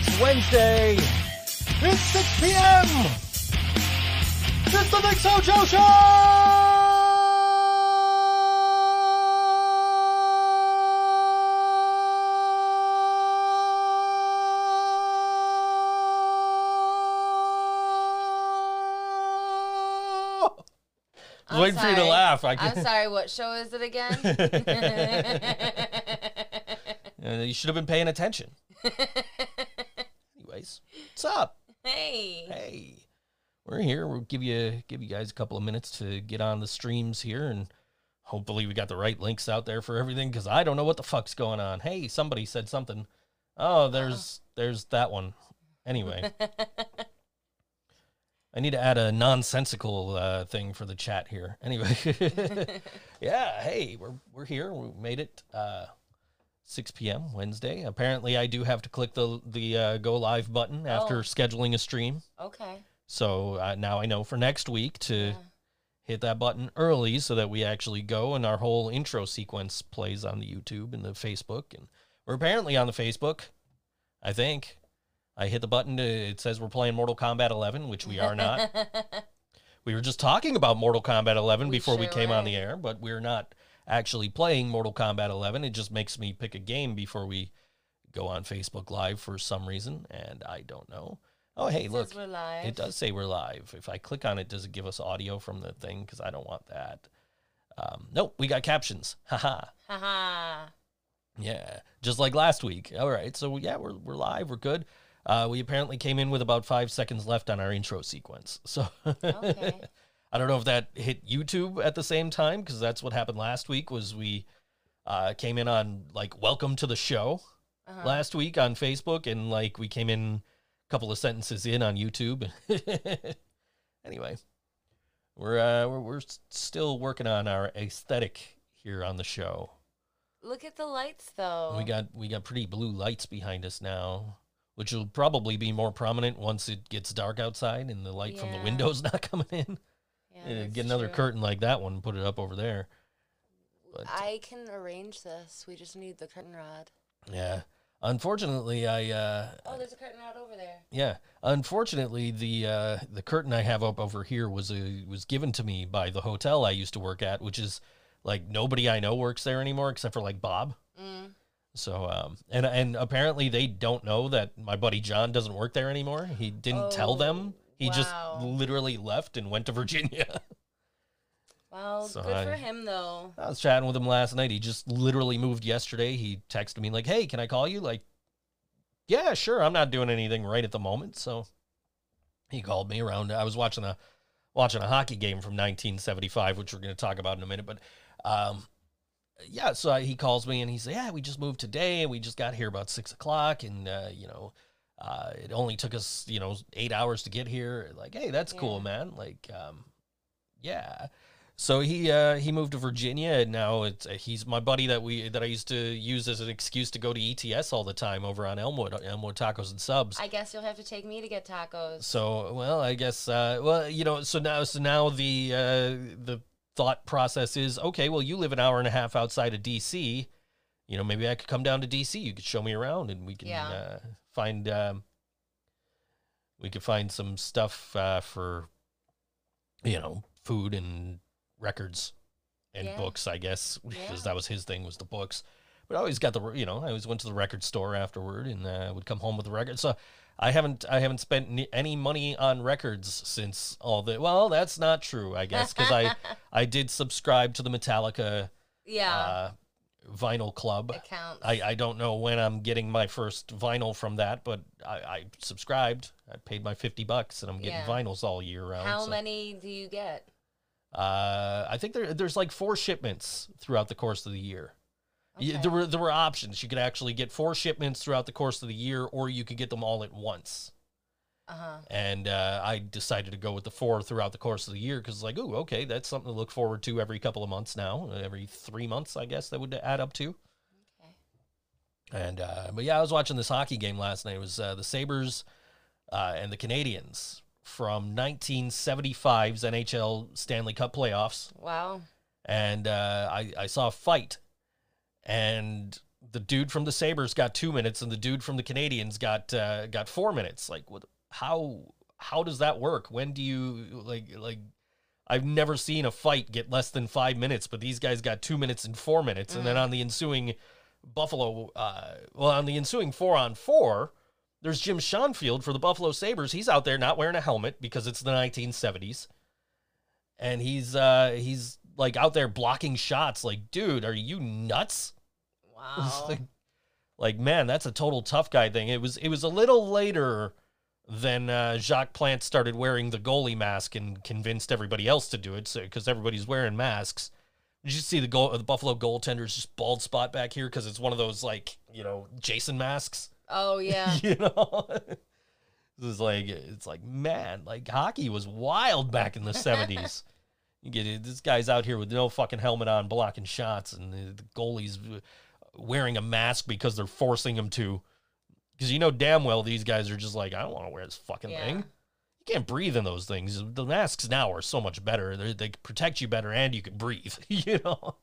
It's Wednesday. It's 6 p.m. It's the Nick Sojo Show. I'm Waiting for you to sorry. laugh. I I'm sorry, what show is it again? You should have been paying attention. What's up? hey. Hey, we're here. We'll give you give you guys a couple of minutes to get on the streams here, and hopefully we got the right links out there for everything. Because I don't know what the fuck's going on. Hey, somebody said something. Oh, there's there's that one. Anyway, I need to add a nonsensical uh, thing for the chat here. Anyway, yeah. Hey, we're we're here. We made it. Uh, 6 p.m. Wednesday. Apparently, I do have to click the the uh, go live button after Oh. scheduling a stream. Okay. So uh, now I know for next week to Yeah. hit that button early so that we actually go and our whole intro sequence plays on the YouTube and the Facebook. And we're apparently on the Facebook, I think. I hit the button to, it says we're playing Mortal Kombat 11, which we are not. we were just talking about Mortal Kombat 11 We before we sure came on were. the air, but we're not actually playing Mortal Kombat 11. It just makes me pick a game before we go on Facebook Live for some reason, and I don't know. Oh, hey, It look. says we're live. It does say we're live. If I click on it, does it give us audio from the thing? Because I don't want that. Um, nope, we got captions. Haha. Haha. Yeah, just like last week. All right, so yeah, we're we're live. We're good. Uh, we apparently came in with about five seconds left on our intro sequence. So Okay. I don't know if that hit YouTube at the same time because that's what happened last week. Was we uh, came in on like "Welcome to the show" Uh-huh. last week on Facebook, and like we came in a couple of sentences in on YouTube. anyway, we're uh, we're we're still working on our aesthetic here on the show. Look at the lights, though. We got we got pretty blue lights behind us now, which will probably be more prominent once it gets dark outside and the light from the windows not coming in. Yeah, Uh, get another true. curtain like that one, put it up over there. But I can arrange this. We just need the curtain rod. yeah, unfortunately, I uh, Oh, there's a curtain rod over there. yeah, unfortunately, the uh, the curtain I have up over here was uh, was given to me by the hotel I used to work at, which is like nobody I know works there anymore except for like Bob. Mm. So um and and apparently they don't know that my buddy John doesn't work there anymore. He didn't tell them. He just literally left and went to Virginia. Well, So good I- for him, though. I was chatting with him last night. He just literally moved yesterday. He texted me like, "Hey, can I call you?" Like, "Yeah, sure. I'm not doing anything right at the moment." So he called me around. I was watching a watching a hockey game from 1975, which we're going to talk about in a minute. But um, yeah, so I, he calls me and he says, "Yeah, we just moved today, and we just got here about six o'clock, and uh, you know." Uh, it only took us, you know, eight hours to get here. Like, hey, that's cool, man. Like, um, yeah. So he uh, he moved to Virginia, and now it's uh, he's my buddy that we that I used to use as an excuse to go to ETS all the time over on Elmwood Elmwood Tacos and Subs. I guess you'll have to take me to get tacos. so well, I guess uh, well you know so now so now the uh, the thought process is okay. Well, you live an hour and a half outside of DC. You know, maybe I could come down to DC. You could show me around, and we can Yeah. uh, find um, we could find some stuff uh, for you know food and records and Yeah. books. I guess because Yeah. that was his thing was the books. But I always got the you know I always went to the record store afterward and uh, would come home with the record. So I haven't I haven't spent ni- any money on records since all the well that's not true I guess because I I did subscribe to the Metallica yeah, uh, vinyl club. it counts. I, I don't know when I'm getting my first vinyl from that, but I, I subscribed. I paid my fifty bucks, and I'm getting Yeah. vinyls all year round. How so- many do you get? Uh, I think there there's like four shipments throughout the course of the year. Y- Okay. There were there were options. You could actually get four shipments throughout the course of the year, or you could get them all at once. Uh huh. And uh, I decided to go with the four throughout the course of the year because, like, oh, okay, that's something to look forward to every couple of months now. Every three months, I guess that would add up to. Okay. And uh, but yeah, I was watching this hockey game last night. It was uh, the Sabres uh, and the Canadiens from 1975's NHL Stanley Cup playoffs, Wow. and uh, I I saw a fight, and the dude from the Sabres got two minutes, and the dude from the Canadiens got uh, got four minutes. Like, what? How how does that work? When do you like like? I've never seen a fight get less than five minutes, but these guys got two minutes and four minutes, and then on the ensuing Buffalo, uh, well, on the ensuing four on four, there's Jim Schoenfeld for the Buffalo Sabres. He's out there not wearing a helmet because it's the 1970s, and he's uh, he's like out there blocking shots. Like, dude, are you nuts? Wow. like, like, man, that's a total tough guy thing. It was it was a little later than uh, Jacques Plante started wearing the goalie mask and convinced everybody else to do it. So because everybody's wearing masks. Did you see the goal the Buffalo goaltender's just bald spot back here because it's one of those like you know Jason masks. oh yeah. you know, this is like it's like man, like hockey was wild back in the seventies. you get it, this guy's out here with no fucking helmet on, blocking shots, and the, the goalie's wearing a mask because they're forcing him to. Because you know damn well these guys are just like, I don't want to wear this fucking Yeah. thing. You can't breathe in those things. The masks now are so much better. They're, they protect you better, and you can breathe. You know,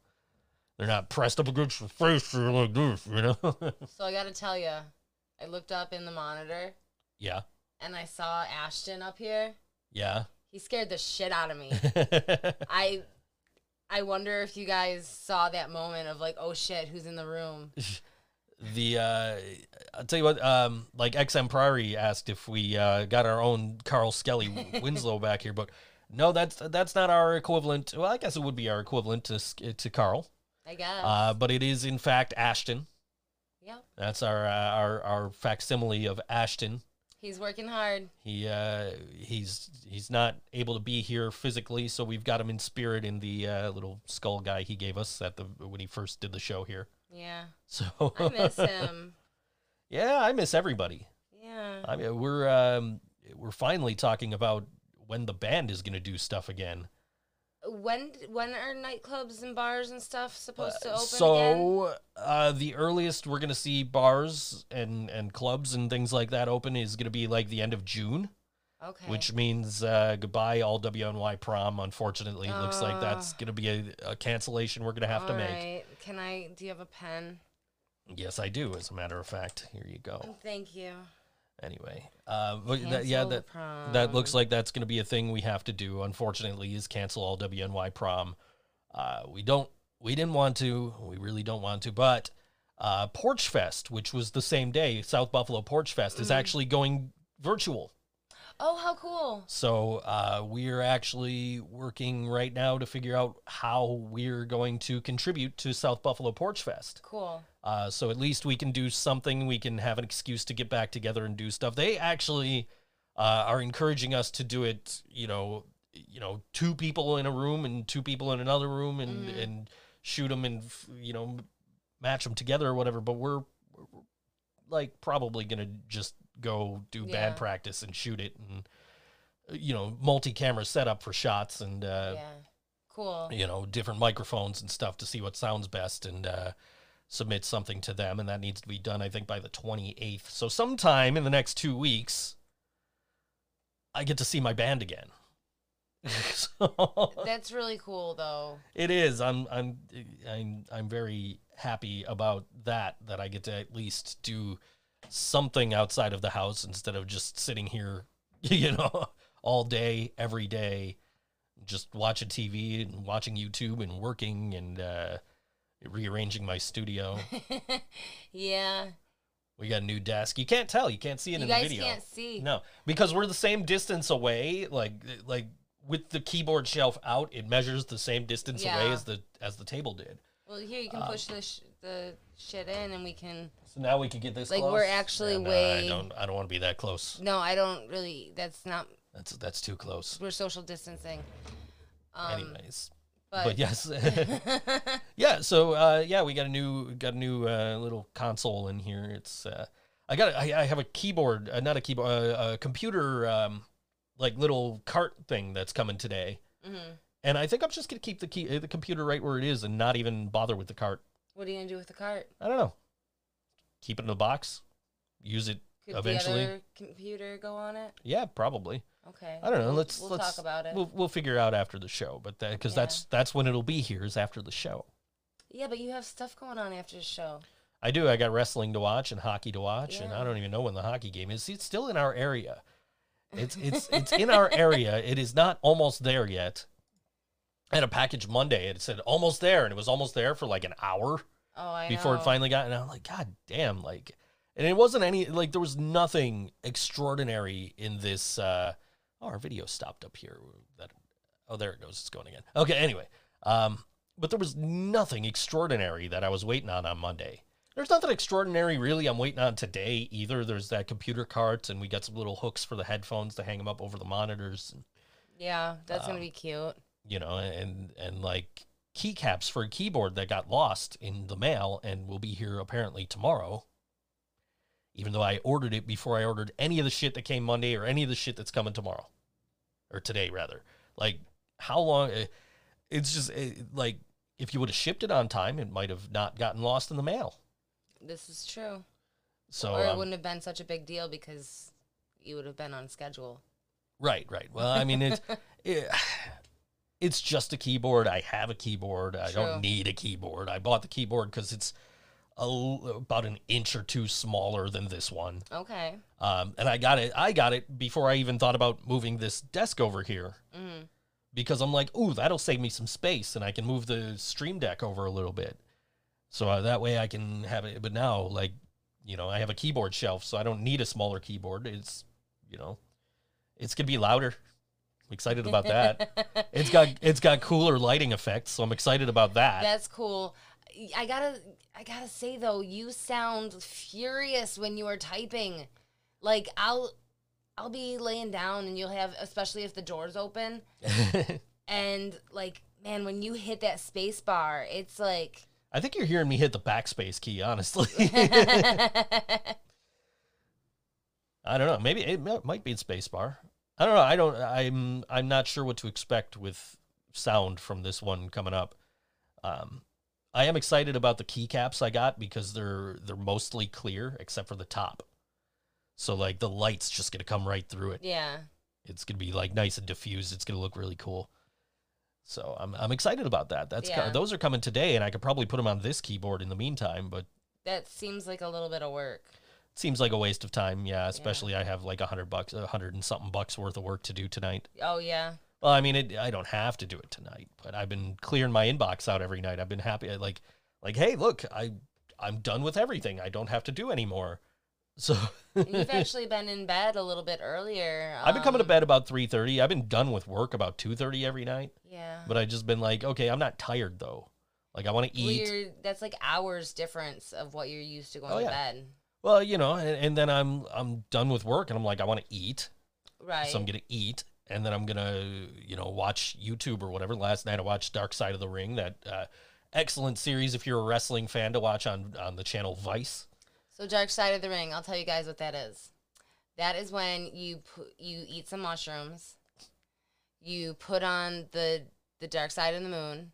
they're not pressed up against your face like this. You know. So I got to tell you, I looked up in the monitor yeah. and I saw Ashton up here. Yeah. He scared the shit out of me. I I wonder if you guys saw that moment of like, oh shit, who's in the room? The uh I'll tell you what, um like XM Priory asked if we uh got our own Carl Skelly Winslow back here, but no, that's that's not our equivalent. Well, I guess it would be our equivalent to to Carl. I guess. Uh but it is in fact Ashton. Yeah. That's our uh, our our facsimile of Ashton. He's working hard. He uh he's he's not able to be here physically, so we've got him in spirit in the uh, little skull guy he gave us at the when he first did the show here. Yeah. So I miss him. yeah, I miss everybody. Yeah. I mean, we're um, we're finally talking about when the band is going to do stuff again. When when are nightclubs and bars and stuff supposed to Uh, open again? so uh, the earliest we're going to see bars and and clubs and things like that open is going to be like the end of June, Okay. which means uh, goodbye all WNY prom. Unfortunately, it looks like that's going to be a, a cancellation we're going to have to make. Alright. Can I? Do you have a pen? Yes, I do. As a matter of fact, here you go. Thank you. Anyway, uh, that, yeah, Cancel the that that looks like that's going to be a thing we have to do. Unfortunately, is cancel all WNY prom. Uh, we don't, we didn't want to, we really don't want to, but uh, Porch Fest, which was the same day, South Buffalo Porch Fest, is Mhm. actually going virtual. Oh, how cool! So uh, we're actually working right now to figure out how we're going to contribute to South Buffalo Porch Fest. Cool. Uh, so at least we can do something. We can have an excuse to get back together and do stuff. They actually uh, are encouraging us to do it. You know, you know, two people in a room and two people in another room, and Mhm. and shoot them and you know match them together or whatever. But we're, we're like probably gonna just go do Yeah. band practice and shoot it and you know multi-camera setup for shots and uh, yeah. Cool. you know different microphones and stuff to see what sounds best and uh, submit something to them and that needs to be done i think by the 28th so sometime in the next two weeks i get to see my band again so That's really cool, though. it is I'm, I'm i'm i'm very happy about that that i get to at least do something outside of the house instead of just sitting here you know all day every day just watching tv and watching youtube and working and uh rearranging my studio. Yeah. we got a new desk. You can't tell. You can't see it You in the video. can't see. no because we're the same distance away like like with the keyboard shelf out it measures the same distance away as the as the table did. Well, here you can Um, push the sh- the shit in, and we can. So now we can get this Like, close? we're actually And, way- I don't. I don't want to be that close. No, I don't really. That's not. That's that's too close. We're social distancing. Um, Anyways, but, but, yes, yeah. So uh, yeah, we got a new got a new uh, little console in here. It's uh, I got I, I have a keyboard, uh, not a keyboard, uh, a computer um, like little cart thing that's coming today. Mhm. And I think I'm just gonna keep the key, uh, the computer right where it is, and not even bother with the cart. What are you gonna do with the cart? I don't know. Keep it in the box. Use it. Could Eventually. the other computer go on it? Yeah, probably. Okay. I don't know. We'll- Let's we'll let's talk about it. We'll we'll figure out after the show, but that because Yeah. that's that's when it'll be here is after the show. yeah, but you have stuff going on after the show. I do. I got wrestling to watch and hockey to watch, and I don't even know when the hockey game is. It's still in our area. It's it's it's in our area. It is not almost there yet. I had a package Monday. and It said almost there, and it was almost there for like an hour Oh, I before know. it finally got. And I'm like, God damn! Like, and it wasn't any like there was nothing extraordinary in this. uh Oh, our video stopped up here. That oh, there it goes. It's going again. Okay. Anyway, um, but there was nothing extraordinary that I was waiting on on Monday. There's nothing extraordinary really I'm waiting on today either. There's that computer cart, and we got some little hooks for the headphones to hang them up over the monitors. And, Yeah, that's Um, gonna be cute. You know, and and like keycaps for a keyboard that got lost in the mail and will be here apparently tomorrow. Even though I ordered it before I ordered any of the shit that came Monday or any of the shit that's coming tomorrow or today rather. Like how long? eh, It's just eh, like if you would have shipped it on time, it might have not gotten lost in the mail. This is true. So or it um, wouldn't have been such a big deal because you would have been on schedule. Right, right. Well, I mean, it's it, it's just a keyboard. I have a keyboard. I True. don't need a keyboard. I bought the keyboard because it's a, about an inch or two smaller than this one. Okay. Um, and I got it. I got it before I even thought about moving this desk over here Mm. because I'm like, ooh, that'll save me some space, and I can move the Stream Deck over a little bit, so uh, that way I can have it. But now, like, you know, I have a keyboard shelf, so I don't need a smaller keyboard. It's, you know, it's gonna be louder. I'm excited about that. It's got it's got cooler lighting effects, so I'm excited about that. That's cool. I gotta, I gotta say though, you sound furious when you are typing. Like I'll, I'll be laying down and you'll have, especially if the door's open, and like, man, when you hit that space bar, it's like. I think you're hearing me hit the backspace key, honestly. I don't know. Maybe it might be in spacebar. I don't know. I don't. I'm. I'm not sure what to expect with sound from this one coming up. Um, I am excited about the keycaps I got because they're they're mostly clear except for the top. So like the light's just gonna come right through it. yeah. It's gonna be like nice and diffused. It's gonna look really cool. So I'm I'm excited about that. That's co- Yeah. those are coming today, and I could probably put them on this keyboard in the meantime. But That seems like a little bit of work. Seems like a waste of time. Yeah, especially I have like a hundred bucks, a hundred and something bucks worth of work to do tonight. Oh yeah. Well, I mean, it, I don't have to do it tonight, but I've been clearing my inbox out every night. I've been happy. Like, like, hey, look, I I'm done with everything. I don't have to do anymore. So You've actually been in bed a little bit earlier. I've been coming to um, bed about three thirty. I've been done with work about two thirty every night. Yeah. But I just been like, okay, I'm not tired though. Like I want to eat. you're- that's like hours difference of what you're used to going Oh, to bed. Well, you know, and, and then I'm I'm done with work, and I'm like, I want to eat, Right. so I'm gonna eat, and then I'm gonna you know watch YouTube or whatever. Last night I watched Dark Side of the Ring, that uh, excellent series if you're a wrestling fan to watch on on the channel Vice. So Dark Side of the Ring, I'll tell you guys what that is. That is when you pu- you eat some mushrooms, you put on the the Dark Side of the Moon,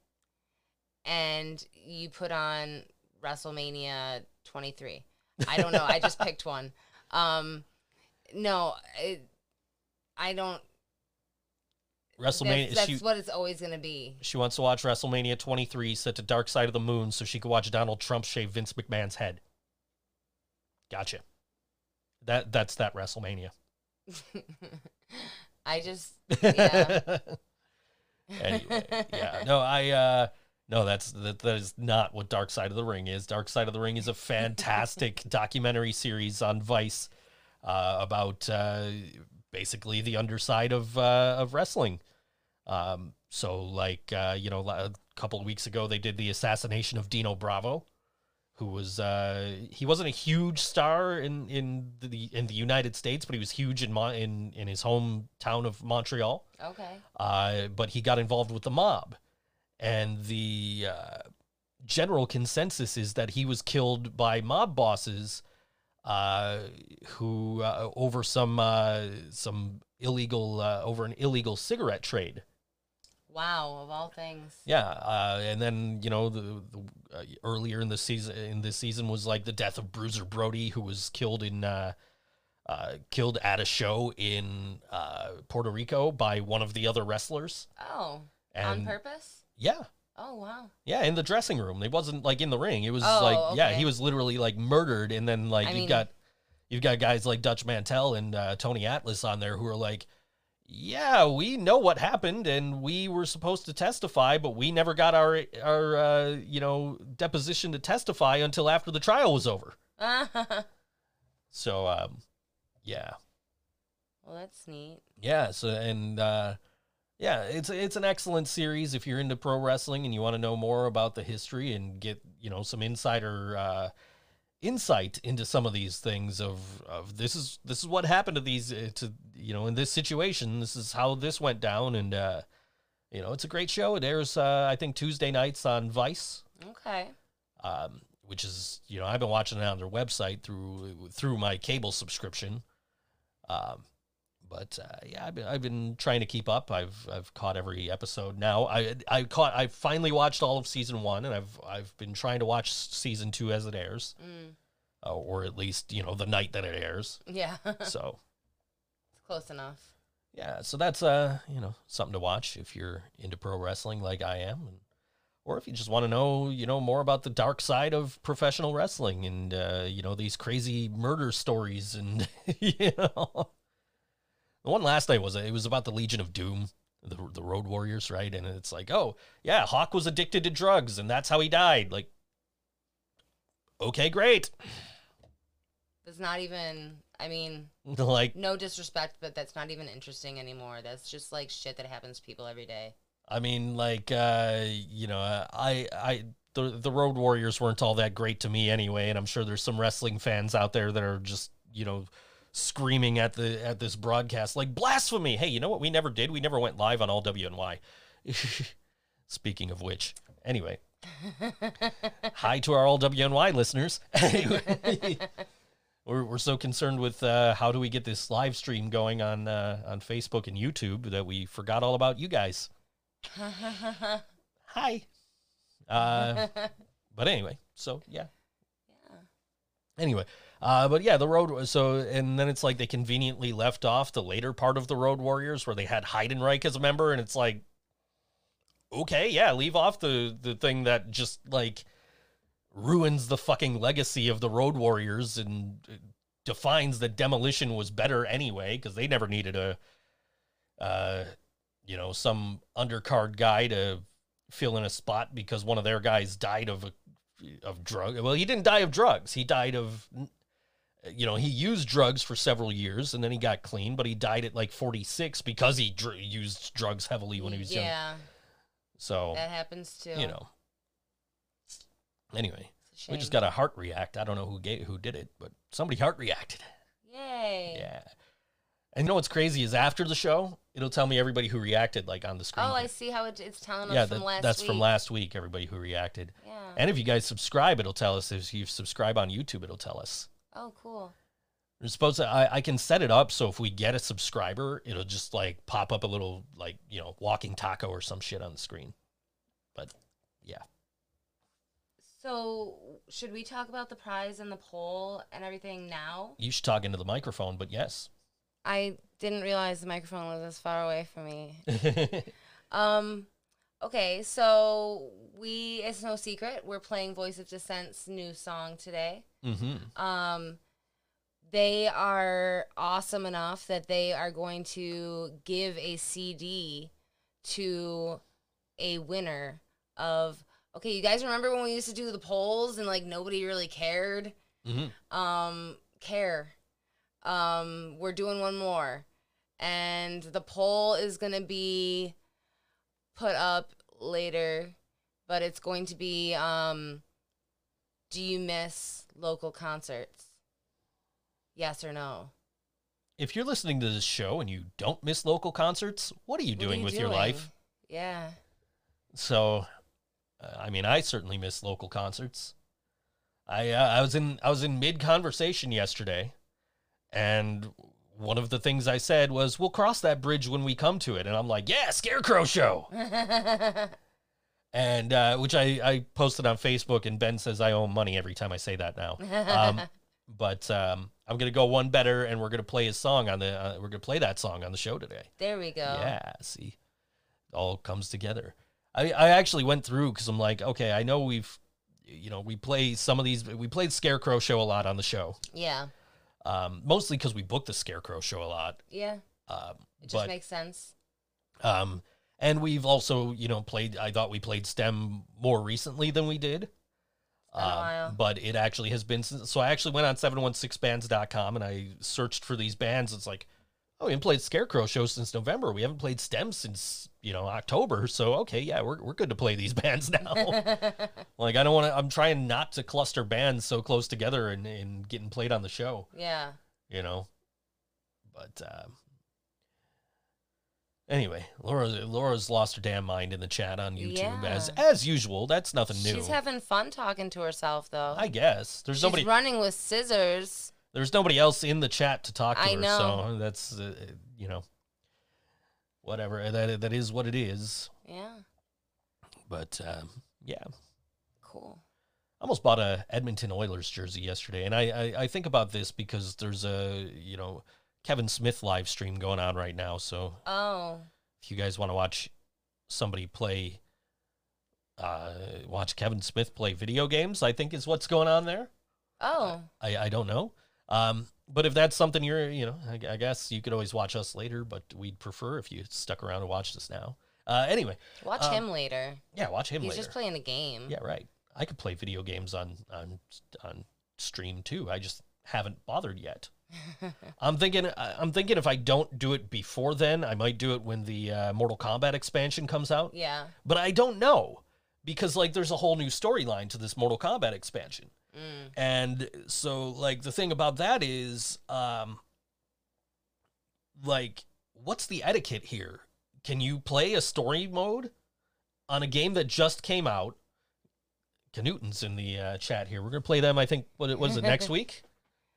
and you put on WrestleMania 23. I don't know. I just picked one. Um, no, it, I don't. WrestleMania. That's, that's she what it's always gonna be. she wants to watch WrestleMania 23 set to Dark Side of the Moon, so she could watch Donald Trump shave Vince McMahon's head. Gotcha. That that's that WrestleMania. I just yeah. anyway, yeah. No, I uh no, that's that, that is not what Dark Side of the Ring is. Dark Side of the Ring is a fantastic documentary series on Vice uh, about uh, basically the underside of uh, of wrestling. Um, so, like uh, you know, a couple of weeks ago, they did the assassination of Dino Bravo, who was uh, he wasn't a huge star in in the in the United States, but he was huge in Mon- in in his hometown of Montreal okay. uh, but he got involved with the mob. And the uh, general consensus is that he was killed by mob bosses uh, who uh, over some uh, some illegal uh, over an illegal cigarette trade. Wow, of all things. Yeah, uh, and then you know the, the uh, earlier in the season in this season was like the death of Bruiser Brody, who was killed in uh, uh, killed at a show in uh, Puerto Rico by one of the other wrestlers. Oh, And on purpose? Yeah, Oh wow. Yeah, in the dressing room. It wasn't like in the ring. It was Oh, like yeah, he was literally like murdered, and then like I you've mean- got you've got guys like Dutch Mantell and uh, Tony Atlas on there who are like, yeah, we know what happened, and we were supposed to testify, but we never got our our uh, you know deposition to testify until after the trial was over. So um, yeah, Well, that's neat. Yeah, so and uh yeah, it's it's an excellent series if you're into pro wrestling and you want to know more about the history and get, you know, some insider uh insight into some of these things of of this is this is what happened to these uh, to you know, in this situation, this is how this went down and uh you know, it's a great show. It airs uh I think Tuesday nights on Vice. Okay. Um which is, you know, I've been watching it on their website through through my cable subscription. Um but uh, yeah, I've been, I've been trying to keep up. I've I've caught every episode now. I I caught I finally watched all of season one, and I've I've been trying to watch season two as it airs, Mm. uh, or at least you know the night that it airs. Yeah. So. It's close enough. yeah, so that's uh you know something to watch if you're into pro wrestling like I am, and, or if you just want to know you know more about the dark side of professional wrestling and uh, you know these crazy murder stories and you know the one last night was it was about the Legion of Doom. The, the Road Warriors, right? And it's like, oh, yeah, Hawk was addicted to drugs and that's how he died. Like, okay, great. It's not even. I mean, like, no disrespect, but that's not even interesting anymore. That's just like shit that happens to people every day. I mean, like, uh, you know, uh, I, I, the the Road Warriors weren't all that great to me anyway, and I'm sure there's some wrestling fans out there that are just, you know, screaming at the at this broadcast like blasphemy. Hey, you know what? We never did. We never went live on all WNY. Speaking of which, anyway, hi to our all WNY listeners. We're we're so concerned with uh, how do we get this live stream going on uh, on Facebook and YouTube that we forgot all about you guys hi. Uh, but anyway, so yeah. yeah. Anyway, uh, but yeah, the road. So and then it's like they conveniently left off the later part of the Road Warriors where they had Heidenreich as a member, and it's like, okay, yeah, leave off the the thing that just like ruins the fucking legacy of the Road Warriors and uh, defines that demolition was better anyway because they never needed a, uh, you know, some undercard guy to fill in a spot because one of their guys died of a of drug. Well, he didn't die of drugs. He died of, you know, he used drugs for several years and then he got clean, but he died at like 46 because he dr- used drugs heavily when he was young. yeah, So, that happens too. you know. Anyway, we just got a heart react. I don't know who gave, who did it, but somebody heart reacted. Yay. Yeah. And you know what's crazy is after the show, it'll tell me everybody who reacted like on the screen. Oh, I see how it, it's telling us yeah, from that- last that's week. from last week. Everybody who reacted, Yeah. and if you guys subscribe, it'll tell us. If you subscribe on YouTube, it'll tell us. Oh, cool. We're supposed to. I, I can set it up so if we get a subscriber, it'll just like pop up a little like you know walking taco or some shit on the screen. But yeah, So, should we talk about the prize and the poll and everything now? you should talk into the microphone. But yes, I didn't realize the microphone was this far away from me. Um, okay, so we, it's no secret, we're playing Voice of Dissent's new song today. mm-hmm. Um, they are awesome enough that they are going to give a CD to a winner of. Okay, you guys remember when we used to do the polls and like nobody really cared? Mm-hmm. um care um we're doing one more and the poll is going to be put up later but it's going to be um do you miss local concerts yes or no If you're listening to this show and you don't miss local concerts, what are you What are doing you with your life? yeah So, uh, I mean, I certainly miss local concerts. I uh, I was in I was in mid conversation yesterday, and one of the things I said was, "We'll cross that bridge when we come to it," and I'm like, "Yeah, Scarecrow show," and uh, which I I posted on Facebook, and Ben says I owe money every time I say that now. Um, but um, I'm gonna go one better, and we're gonna play his song on the uh, we're gonna play that song on the show today. there we go Yeah, see, it all comes together. I, I actually went through because I'm like, okay, I know we've, you know, we play some of these. We played Scarecrow Show a lot on the show, Yeah. Um, mostly because we booked the Scarecrow Show a lot. Yeah. Um, It just but makes sense. um, and we've also, you know, played. I thought we played STEMM more recently than we did. Um, but it actually has been. So I actually went on 716bands.com and I searched for these bands. It's like, oh, we haven't played Scarecrow Show since November. We haven't played STEMM since, you know, October. So, okay, yeah, we're, we're good to play these bands now. like, I don't want to, I'm trying not to cluster bands so close together and, and getting played on the show, yeah. you know? But, um, Anyway, Laura Laura's lost her damn mind in the chat on YouTube as Yeah. as usual. That's nothing new. She's having fun talking to herself though. I guess there's She's nobody running with scissors. there's nobody else in the chat to talk to I her, know. so that's uh, you know whatever that that is what it is. Yeah. But um, yeah, Cool. I almost bought a Edmonton Oilers jersey yesterday, and I, I I think about this because there's a you know Kevin Smith live stream going on right now. So Oh. if you guys want to watch somebody play, uh, watch Kevin Smith play video games, I think is what's going on there. Oh. I, I don't know. Um, but if that's something you're, you know, I, I guess you could always watch us later, but we'd prefer if you stuck around and watched us now. Uh, anyway, Watch Um, him later. yeah, watch him He's later. just playing the game. yeah, right. I could play video games on on on stream too. I just haven't bothered yet. I'm thinking. I'm thinking if I don't do it before then, I might do it when the uh, Mortal Kombat expansion comes out. yeah. But I don't know because like there's a whole new storyline to this Mortal Kombat expansion. Mm. And so like the thing about that is um like what's the etiquette here? Can you play a story mode on a game that just came out? Canuton's in the uh, chat here. We're gonna play them. I think what was it next week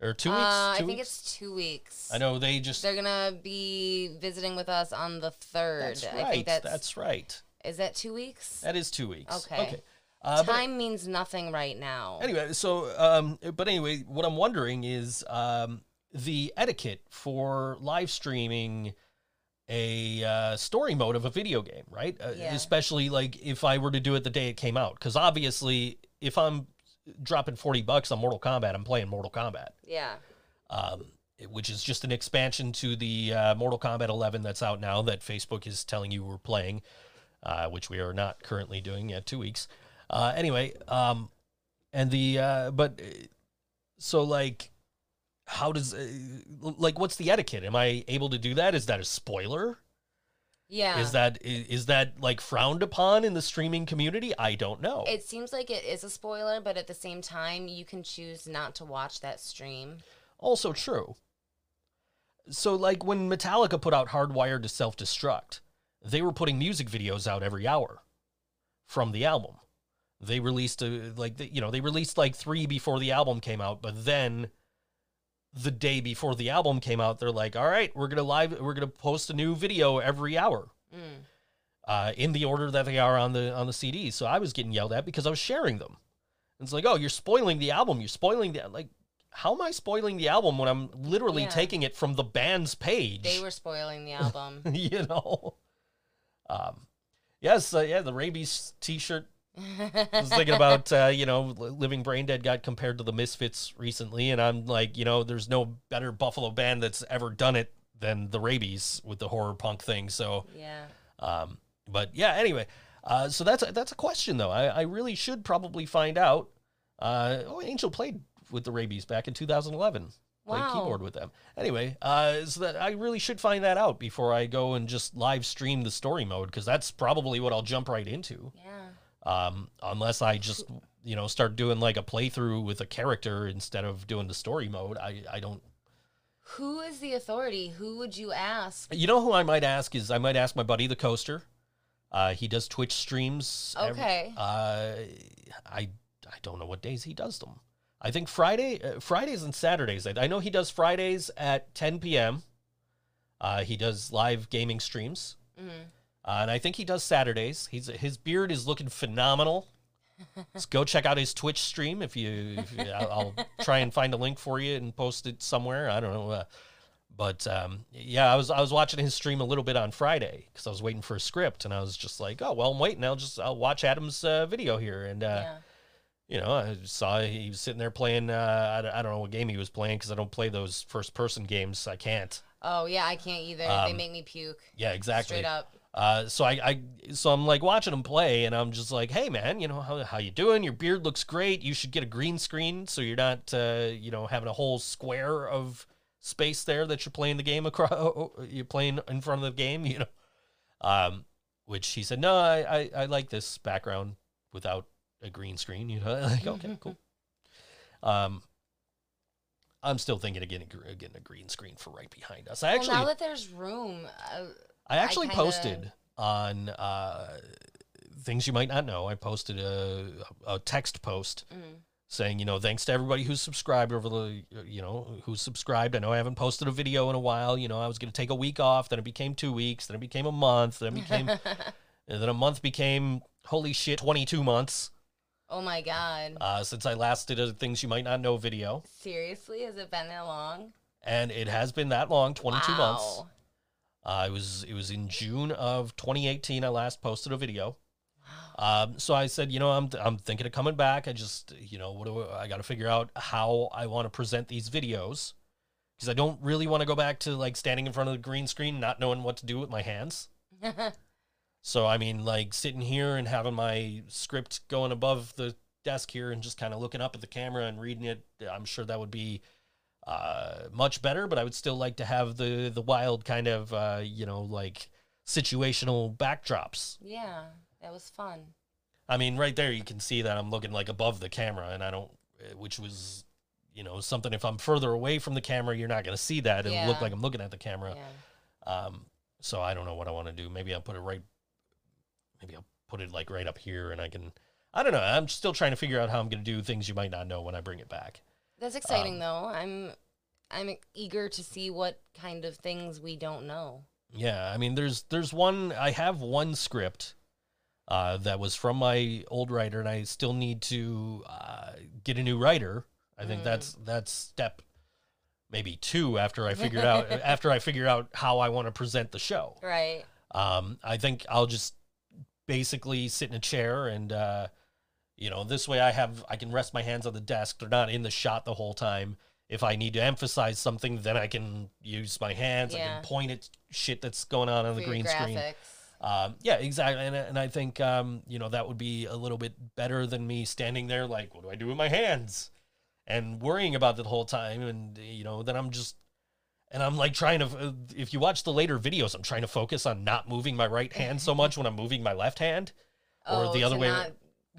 or two weeks? Uh, two I think weeks? it's two weeks. I know they just. They're gonna be visiting with us on the third. That's I right. think that's, that's right. is that two weeks? That is two weeks. Okay. Okay. Uh, but- Time means nothing right now. Anyway, so um, but anyway, what I'm wondering is um, the etiquette for live streaming a uh, story mode of a video game, right? Uh, Yeah. Especially like if I were to do it the day it came out, because obviously, if I'm dropping forty bucks on Mortal Kombat, I'm playing Mortal Kombat, Yeah. um, which is just an expansion to the uh, Mortal Kombat 11 that's out now that Facebook is telling you we're playing, uh, which we are not currently doing yet. Two weeks. Uh, anyway, um, and the uh, but uh, so like, how does uh, like what's the etiquette? Am I able to do that? Is that a spoiler? Yeah. Is that is, is that like frowned upon in the streaming community? I don't know. it seems like it is a spoiler, but at the same time, you can choose not to watch that stream. also true. So, like when Metallica put out Hardwired to Self Destruct, they were putting music videos out every hour from the album. They released a like the, you know they released like three before the album came out, but then the day before the album came out, they're like, "All right, we're gonna live, we're gonna post a new video every hour." Mm. uh, in the order that they are on the on the CDs. So I was getting yelled at because I was sharing them. and It's like, oh, you're spoiling the album. You're spoiling the like. How am I spoiling the album when I'm literally Yeah. taking it from the band's page? They were spoiling the album. you know. Um, yes, uh, yeah, the rabies T-shirt. I was thinking about uh, you know, Living Brain Dead got compared to the Misfits recently, and I'm like, you know, there's no better Buffalo band that's ever done it than the Rabies with the horror punk thing. So yeah. um, but yeah, anyway, uh, so that's a, that's a question though. I, I really should probably find out. Uh, oh, Angel played with the Rabies back in 2011. Played Wow. keyboard with them. Anyway, uh, so that I really should find that out before I go and just live stream the story mode because that's probably what I'll jump right into. Yeah. Um, unless I just you know start doing like a playthrough with a character instead of doing the story mode. I I don't. Who is the authority? Who would you ask? You know who I might ask is I might ask my buddy the coaster. Uh, he does Twitch streams. Okay. uh, I I don't know what days he does them. I think Friday, uh, Fridays and Saturdays. I, I know he does Fridays at 10 p.m. Uh, he does live gaming streams, Mhm. Uh, and I think he does Saturdays. He's his beard is looking phenomenal. Let's go check out his Twitch stream if you. If you I'll, try and find a link for you and post it somewhere. I don't know, uh, but um, yeah, I was I was watching his stream a little bit on Friday because I was waiting for a script, and I was just like, oh well, I'm waiting. I'll just I'll watch Adam's uh, video here, and uh, yeah. you know, I saw he was sitting there playing. Uh, I, don't- I don't know what game he was playing because I don't play those first person games. I can't. Oh yeah, I can't either. they Um, make me puke. Yeah, exactly. Straight up. Uh, so I, I, so I'm like watching him play, and I'm just like, hey man, you know how how you doing? Your beard looks great. You should get a green screen so you're not, uh, you know, having a whole square of space there that you're playing the game across. You're playing in front of the game, you know. Um, which he said, no, I, I, I like this background without a green screen. You know, like okay, cool. Um, I'm still thinking of getting, a- getting a green screen for right behind us. I well, actually, now that there's room, uh, I actually kinda- posted on uh, things you might not know. I posted a, a text post mm, saying, you know, thanks to everybody who's subscribed over the, you know, who's subscribed. I know I haven't posted a video in a while. You know, I was going to take a week off, then it became two weeks, then it became a month, then it became, and then a month became, holy shit, 22 months oh my god. uh, since I last did a things you might not know video. Seriously, has it been that long? And it has been that long, 22 months. Uh, it was it was in June of 2018. I last posted a video. Um, so I said, you know, I'm I'm thinking of coming back. I just, you know, what do I, I got to figure out how I want to present these videos because I don't really want to go back to like standing in front of the green screen, not knowing what to do with my hands. So I mean, like sitting here and having my script going above the desk here and just kind of looking up at the camera and reading it. I'm sure that would be uh, much better, but I would still like to have the the wild kind of uh, you know like situational backdrops. yeah, that was fun. I mean, right there you can see that I'm looking like above the camera, and I don't, uh, which was you know something. If I'm further away from the camera, you're not going to see that. It'll look like I'm looking at the camera. Yeah. Um, so I don't know what I want to do. Maybe I'll put it right. Maybe I'll put it like right up here, and I can. I don't know. I'm still trying to figure out how I'm going to do things you might not know when I bring it back. That's exciting Um, though. I'm I'm eager to see what kind of things we don't know. Yeah, I mean, there's there's one. I have one script uh, that was from my old writer, and I still need to uh, get a new writer. I think Mm. that's that's step maybe two after I figure out after I figure out how I want to present the show. Right. Um, I think I'll just basically sit in a chair and uh, you know this way I have I can rest my hands on the desk. They're not in the shot the whole time. If I need to emphasize something, then I can use my hands. I can point at shit that's going on on For the green screen. Um, yeah, exactly. And, and I think um, you know that would be a little bit better than me standing there like, what do I do with my hands, and worrying about it the whole time. And you know, then I'm just and I'm like trying to. uh, If you watch the later videos, I'm trying to focus on not moving my right hand so much when I'm moving my left hand, or Oh, the other way not-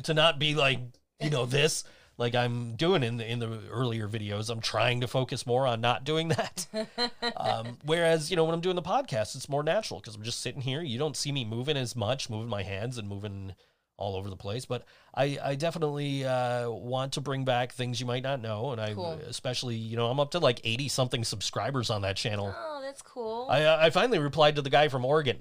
to not be like you know this like I'm doing in the in the earlier videos. I'm trying to focus more on not doing that. um, whereas you know when I'm doing the podcast, it's more natural because I'm just sitting here. You don't see me moving as much, moving my hands and moving all over the place. But I I definitely uh, want to bring back things you might not know, and I Cool. especially you know I'm up to like 80 something subscribers on that channel. Oh, that's cool. I I finally replied to the guy from Oregon.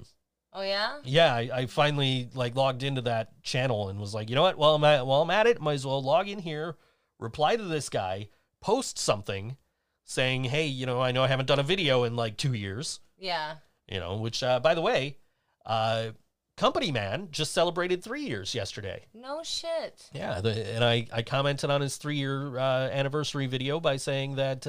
Oh yeah. Yeah, I, I finally like logged into that channel and was like, you know what? While I'm at while I'm at it, might as well log in here, reply to this guy, post something, saying, hey, you know, I know I haven't done a video in like two years, Yeah. you know, which uh, by the way, uh, Company Man just celebrated three years yesterday. No shit. Yeah, the, and I I commented on his three year uh, anniversary video by saying that.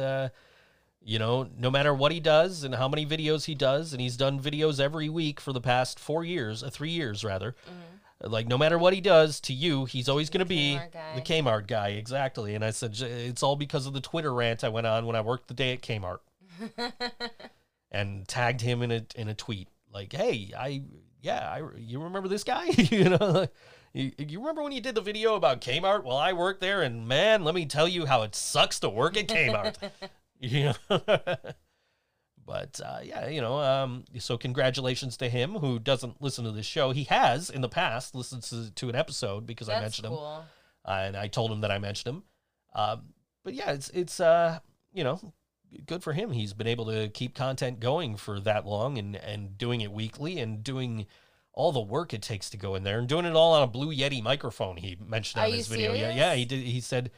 You know, no matter what he does and how many videos he does, and he's done videos every week for the past four years, uh, three years rather. Mhm. Like, no matter what he does to you, he's always going to be guy. the Kmart guy. Exactly. And I said, it's all because of the Twitter rant I went on when I worked the day at Kmart and tagged him in a, in a tweet. Like, hey, I, yeah, I, you remember this guy? you know, you, you remember when you did the video about Kmart? Well, I worked there, and man, let me tell you how it sucks to work at Kmart. you know? but uh, yeah, you know, um, so congratulations to him who doesn't listen to this show. He has in the past listened to, to an episode because I That's mentioned him, uh, and I told him that I mentioned him. Um, but yeah, it's it's uh, you know, good for him. He's been able to keep content going for that long and and doing it weekly and doing all the work it takes to go in there and doing it all on a Blue Yeti microphone. He mentioned on his video. Yeah, yeah, he did. He said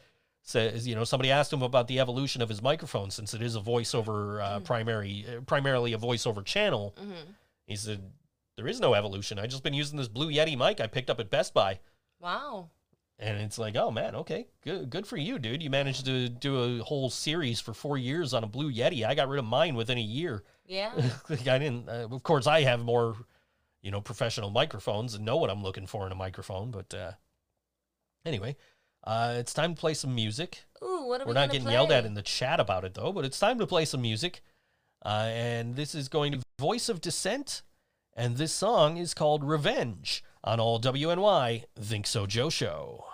says you know somebody asked him about the evolution of his microphone since it is a voiceover uh, mm-hmm. primary uh, primarily a voiceover channel. Mm-hmm. he said there is no evolution. I just been using this blue yeti mic i picked up at best buy. Wow. And it's like oh man okay. Good, good for you dude. You managed to do a whole series for four years on a blue yeti. I got rid of mine within a year. Yeah. Like i didn't uh, of course i have more you know professional microphones and know what i'm looking for in a microphone but uh anyway uh, it's time to play some music. Ooh, what are We're we not getting play? yelled at in the chat about it though, but it's time to play some music. Uh, and this is going to Voice of Dissent, and this song is called Revenge on all WNY Think So Joe Show.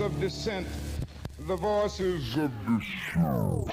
of dissent, the voices of dissent.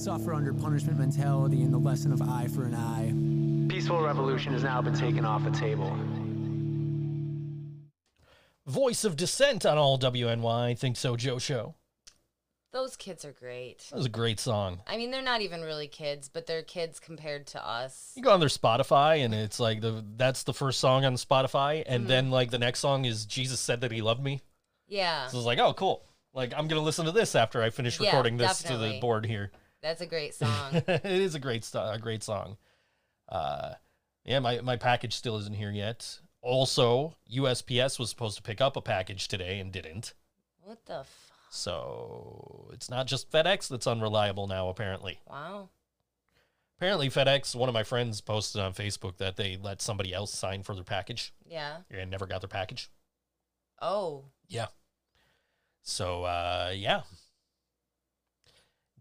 Suffer under punishment mentality and the lesson of eye for an eye. Peaceful revolution has now been taken off the table. Voice of dissent on all WNY. I Think so, Joe Show. Those kids are great. That was a great song. I mean, they're not even really kids, but they're kids compared to us. You go on their Spotify and it's like the that's the first song on Spotify, and then mm-hmm. like the next song is Jesus said that he loved me. Yeah, So it's like, oh, cool. Like I'm gonna listen to this after I finish Yeah, recording this to the board here. That's a great song. it is a great sto- a great song. Uh, yeah, my my package still isn't here yet. Also, USPS was supposed to pick up a package today and didn't. what the f- So it's not just FedEx that's unreliable now. Apparently, Wow. apparently FedEx. One of my friends posted on Facebook that they let somebody else sign for their package Yeah. and never got their package. Oh. Yeah. So uh, yeah,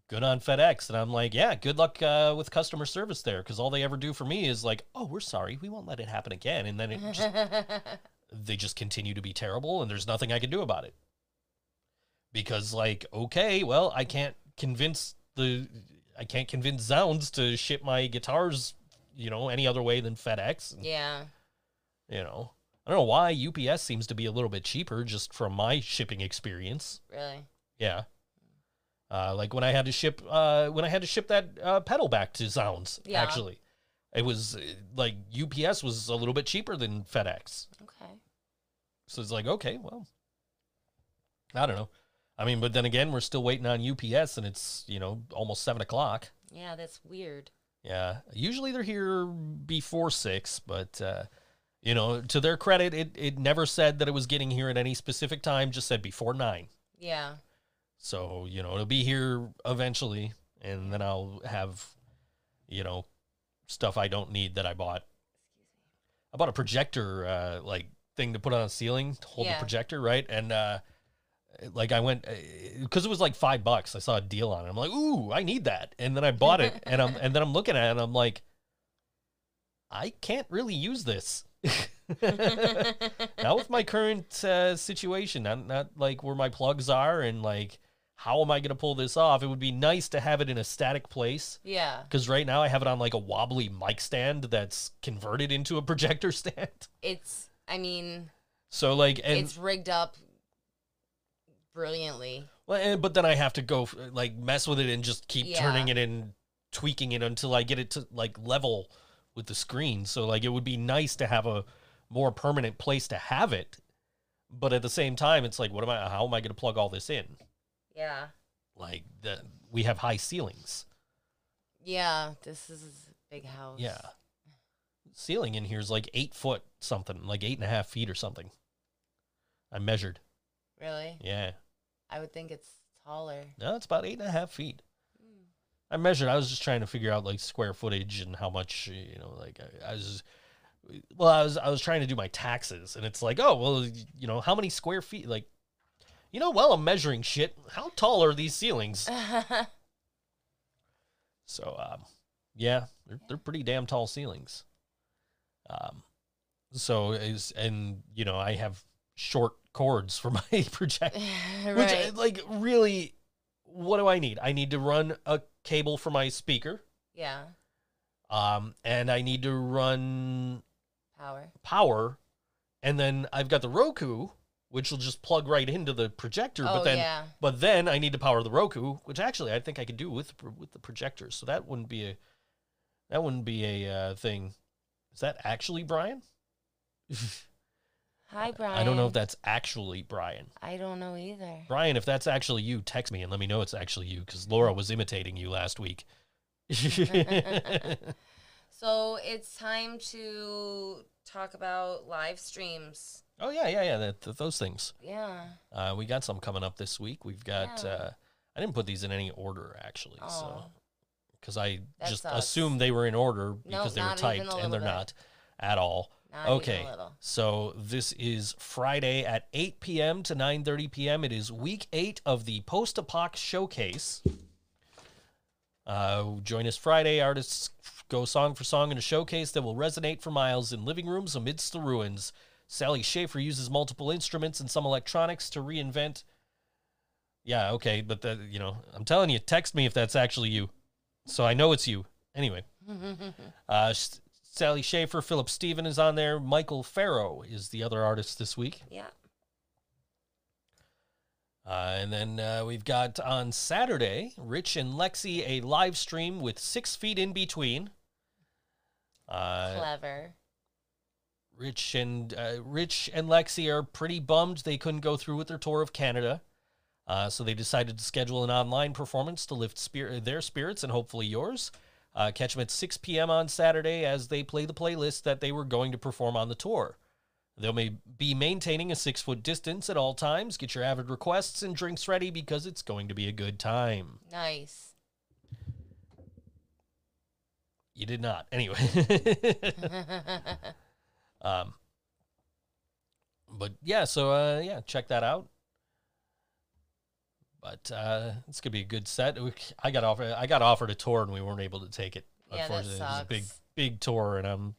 good on FedEx, and I'm like, yeah, good luck uh, with customer service there, because all they ever do for me is like, oh, we're sorry, we won't let it happen again, and then it just, they just continue to be terrible, and there's nothing I can do about it. Because like, okay, well, I can't convince the, I can't convince Zounds to ship my guitars, you know, any other way than FedEx. and- yeah. you know i don't know why ups seems to be a little bit cheaper just from my shipping experience Really. yeah uh, like when i had to ship uh, when i had to ship that uh, pedal back to zounds Yeah. actually it was uh, like ups was a little bit cheaper than fedex Okay. so it's like okay well i don't know i mean but then again we're still waiting on ups and it's you know almost seven o'clock Yeah, that's weird. Yeah, usually they're here before six, but uh, you know, to their credit, it it never said that it was getting here at any specific time. Just said before nine. Yeah. So you know, it'll be here eventually, and then I'll have, you know, stuff I don't need that I bought. I bought a projector, uh, like thing to put on a ceiling to hold Yeah. the projector, right? And uh, like I went because it was like five bucks. I saw a deal on it. I'm like, ooh, I need that, and then I bought it, and I'm and then I'm looking at it, and I'm like, I can't really use this. not with my current uh, situation. Not not like where my plugs are, and like how am I going to pull this off? It would be nice to have it in a static place. Yeah. Because right now I have it on like a wobbly mic stand that's converted into a projector stand. It's. I mean, So like, and it's rigged up brilliantly. Well, and, but then I have to go like mess with it and just keep Yeah. turning it and tweaking it until I get it to like level with the screen. So like it would be nice to have a more permanent place to have it. But at the same time, it's like, what am I? How am I going to plug all this in? Yeah. Like the, we have high ceilings. Yeah. This is a big house. Yeah, ceiling in here is like eight foot something, like eight and a half feet or something. I measured. Really? Yeah. I would think it's taller. No, it's about eight and a half feet. Hmm. I measured. I was just trying to figure out like square footage and how much you know. Like I, I was, well, I was I was trying to do my taxes, and it's like, oh well, you know, how many square feet? Like, you know, while I'm measuring shit, how tall are these ceilings? So, um, yeah, they're, they're pretty damn tall ceilings. Um, so is and you know I have short cords for my projector, which right. like really, what do I need? I need to run a cable for my speaker, yeah. um, and I need to run Power. power, and then I've got the Roku, which will just plug right into the projector. Oh, but then, yeah. but then I need to power the Roku, which actually I think I could do with with the projector. So that wouldn't be a that wouldn't be a uh, thing. Is that actually Brian? Hi, Brian. I don't know if that's actually Brian. I don't know either. Brian, if that's actually you, text me and let me know it's actually you because Laura was imitating you last week. So it's time to talk about live streams. Oh yeah, yeah, yeah. That, th- those things. Yeah. Uh, we got some coming up this week. We've got. Yeah. Uh, I didn't put these in any order actually, so Oh. because I just sucks. assumed they were in order because they were not even a typed, and they're bit. not at all. Not okay, so this is Friday at 8 p.m. to 9:30 p.m. It is week eight of the Post Apoc Showcase. Uh, join us Friday. Artists go song for song in a showcase that will resonate for miles in living rooms amidst the ruins. Sally Schaefer uses multiple instruments and some electronics to reinvent. Yeah, okay, but that you know, I'm telling you, text me if that's actually you, so I know it's you. Anyway, uh, Sally Schaefer, Philip Steven is on there. Michael Farrow is the other artist this week. Yeah. Uh, and then uh, we've got on Saturday, Rich and Lexxi, a live stream with six feet in between. Uh, Clever. Rich and uh, Rich and Lexxi are pretty bummed they couldn't go through with their tour of Canada, uh, so they decided to schedule an online performance to lift spir- their spirits and hopefully yours. Uh, catch them at 6 p.m. on Saturday as they play the playlist that they were going to perform on the tour. They'll may be maintaining a six foot distance at all times. Get your avid requests and drinks ready because it's going to be a good time. Nice. You did not. Anyway. um, but yeah, so uh, yeah, check that out. But uh, it's gonna be a good set. We- I got offered. I got offered a tour and we weren't able to take it. Yeah, that Unfortunately, it was a big, big tour, and I'm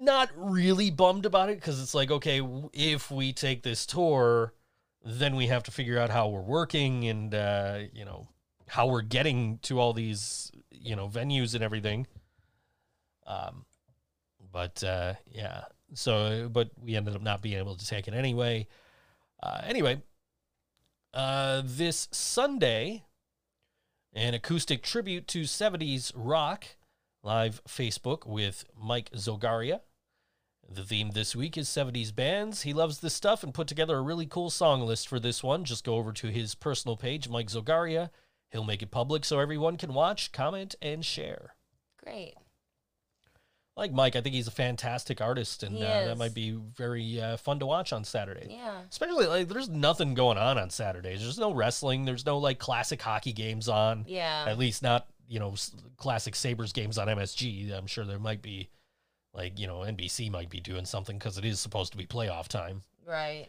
not really bummed about it because it's like, okay, if we take this tour, then we have to figure out how we're working and uh, you know how we're getting to all these you know venues and everything. Um, but uh, yeah, so but we ended up not being able to take it anyway. Uh, anyway, uh, this Sunday, an acoustic tribute to 70s rock live Facebook with Mike Zogaria. The theme this week is 70s bands. He loves this stuff and put together a really cool song list for this one. Just go over to his personal page, Mike Zogaria. He'll make it public so everyone can watch, comment, and share. Great. Like Mike, I think he's a fantastic artist, and uh, that might be very uh, fun to watch on Saturday. Yeah. Especially like there's nothing going on on Saturdays. There's no wrestling. There's no like classic hockey games on. Yeah. At least not you know classic Sabres games on MSG. I'm sure there might be like you know NBC might be doing something because it is supposed to be playoff time. Right.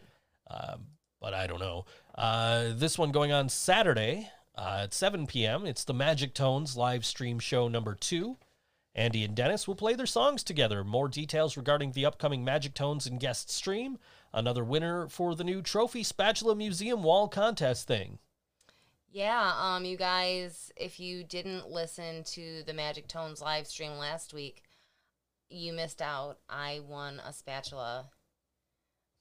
Um, but I don't know. Uh, this one going on Saturday uh, at 7 p.m. It's the Magic Tones live stream show number two. Andy and Dennis will play their songs together. More details regarding the upcoming Magic Tones and guest stream. Another winner for the new Trophy Spatula Museum Wall Contest thing. Yeah, um, you guys, if you didn't listen to the Magic Tones live stream last week, you missed out. I won a spatula.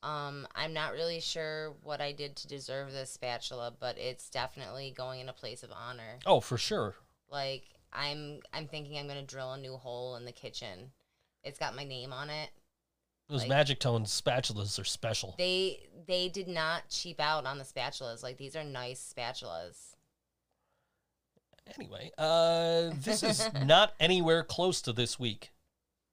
Um, I'm not really sure what I did to deserve this spatula, but it's definitely going in a place of honor. Oh, for sure. Like I'm, I'm thinking I'm gonna drill a new hole in the kitchen. It's got my name on it. Those Like- Magic Tones spatulas are special. They, they did not cheap out on the spatulas. Like these are nice spatulas. Anyway, uh, this is not anywhere close to this week.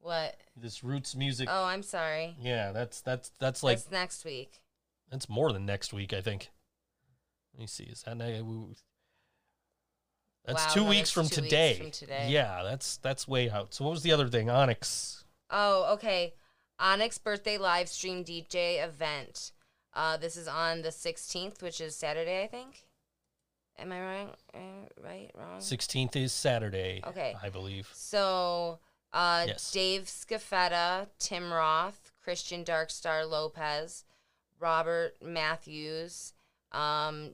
What? This Roots music. Oh, I'm sorry. Yeah, that's that's that's like That's next week. That's more than next week, I think. Let me see. Is that? That's Wow, two no, weeks from two weeks today. from today. Yeah, that's that's way out. So what was the other thing? Onyx. Oh, okay. Onyx birthday live stream DJ event. Uh, this is on the 16th, which is Saturday, I think. Am I wrong? Uh, right? Wrong? Sixteenth is Saturday. Okay. I believe. So, uh, Yes. Dave Scafetta, Tim Roth, Christian Darkstar Lopez, Robert Matthews, um,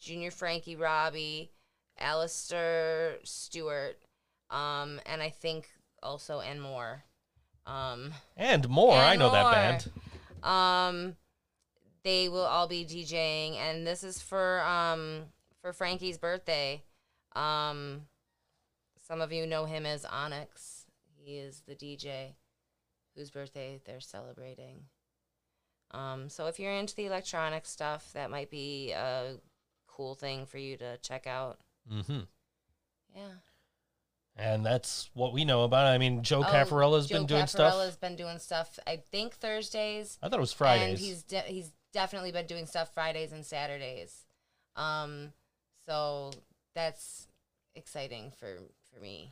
Junior Frankie Robbie, Alistair Stewart, um, and I think also and more. Um, And more. I And know that band. um, they will all be DJing, and this is for um for Frankie's birthday. Um, some of you know him as Onyx. He is the DJ whose birthday they're celebrating. Um, so if you're into the electronic stuff, that might be a cool thing for you to check out. Mm-hmm. Yeah. And that's what we know about. it. I mean, Joe Oh, Caffarella's Joe been doing stuff. Caffarella's been doing stuff. I think Thursdays. I thought it was And Fridays. he's de- he's definitely been doing stuff Fridays and Saturdays. Um, so that's exciting for for me.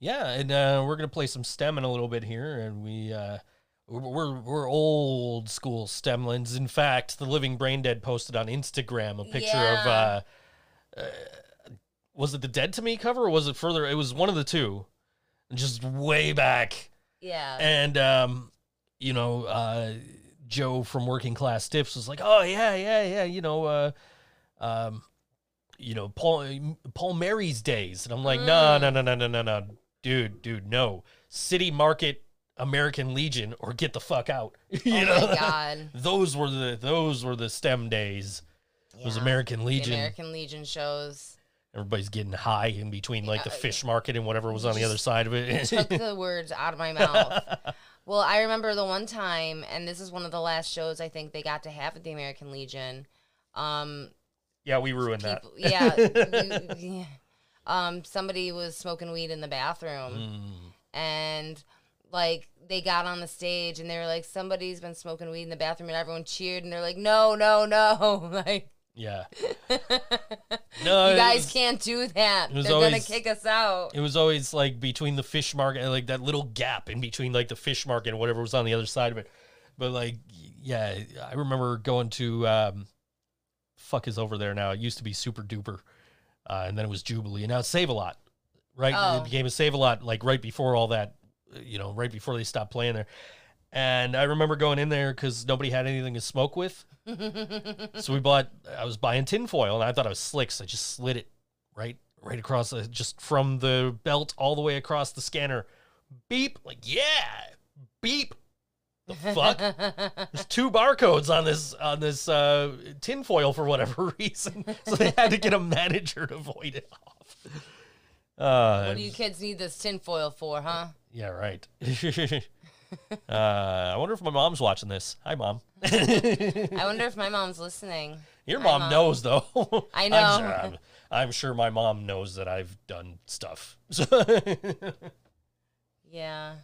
Yeah, and uh, we're gonna play some STEMM in a little bit here, and we uh, we're we're, we're old school STEMlins. In fact, the Living Brain Dead posted on Instagram a picture of uh, uh, was it the Dead to Me cover or was it further? It was one of the two, just way back, Yeah. and um, you know, uh, Joe from Working Class Stiffs was like, "Oh yeah, yeah, yeah," you know, uh, um, you know, Paul Paul Mary's days, and I'm like, no, no, no, no, no, no, no, dude, dude, no, City Market American Legion, or get the fuck out. you oh know, my god. those were the those were the STEMM days. Those Yeah. American The Legion. American Legion shows Everybody's getting high in between like the fish market and whatever was on the other side of it. took the words out of my mouth. Well, I remember the one time, and this is one of the last shows I think they got to have at the American Legion. Um, yeah, we ruined that. yeah, yeah. Um, somebody was smoking weed in the bathroom. Mm. and like they got on the stage and they were like somebody's been smoking weed in the bathroom and everyone cheered and they're like no no no like Yeah. you No, it guys was- can't do that they're gonna kick us out It was always like between the fish market, like that little gap in between like the fish market and whatever was on the other side of it. But like, yeah, I remember going to um, fuck is over there now. It used to be Super Duper, uh, and then it was Jubilee, and now it's Save a Lot. Right, Oh. it became a Save a Lot like right before all that, you know, right before they stopped playing there. And I remember going in there because nobody had anything to smoke with. so we bought. I was buying tinfoil, and I thought I was slick, so I just slid it right, right across, the, just from the belt all the way across the scanner. Beep, like yeah, beep. The fuck? There's two barcodes on this on this uh, tinfoil for whatever reason, so they had to get a manager to void it off. Uh, what do you kids need this tinfoil for huh yeah, right. uh, I wonder if my mom's watching this. Hi, mom. i wonder if my mom's listening Your mom, Mom. knows though. I I'm know. sure, I'm, I'm sure my mom knows that I've done stuff. yeah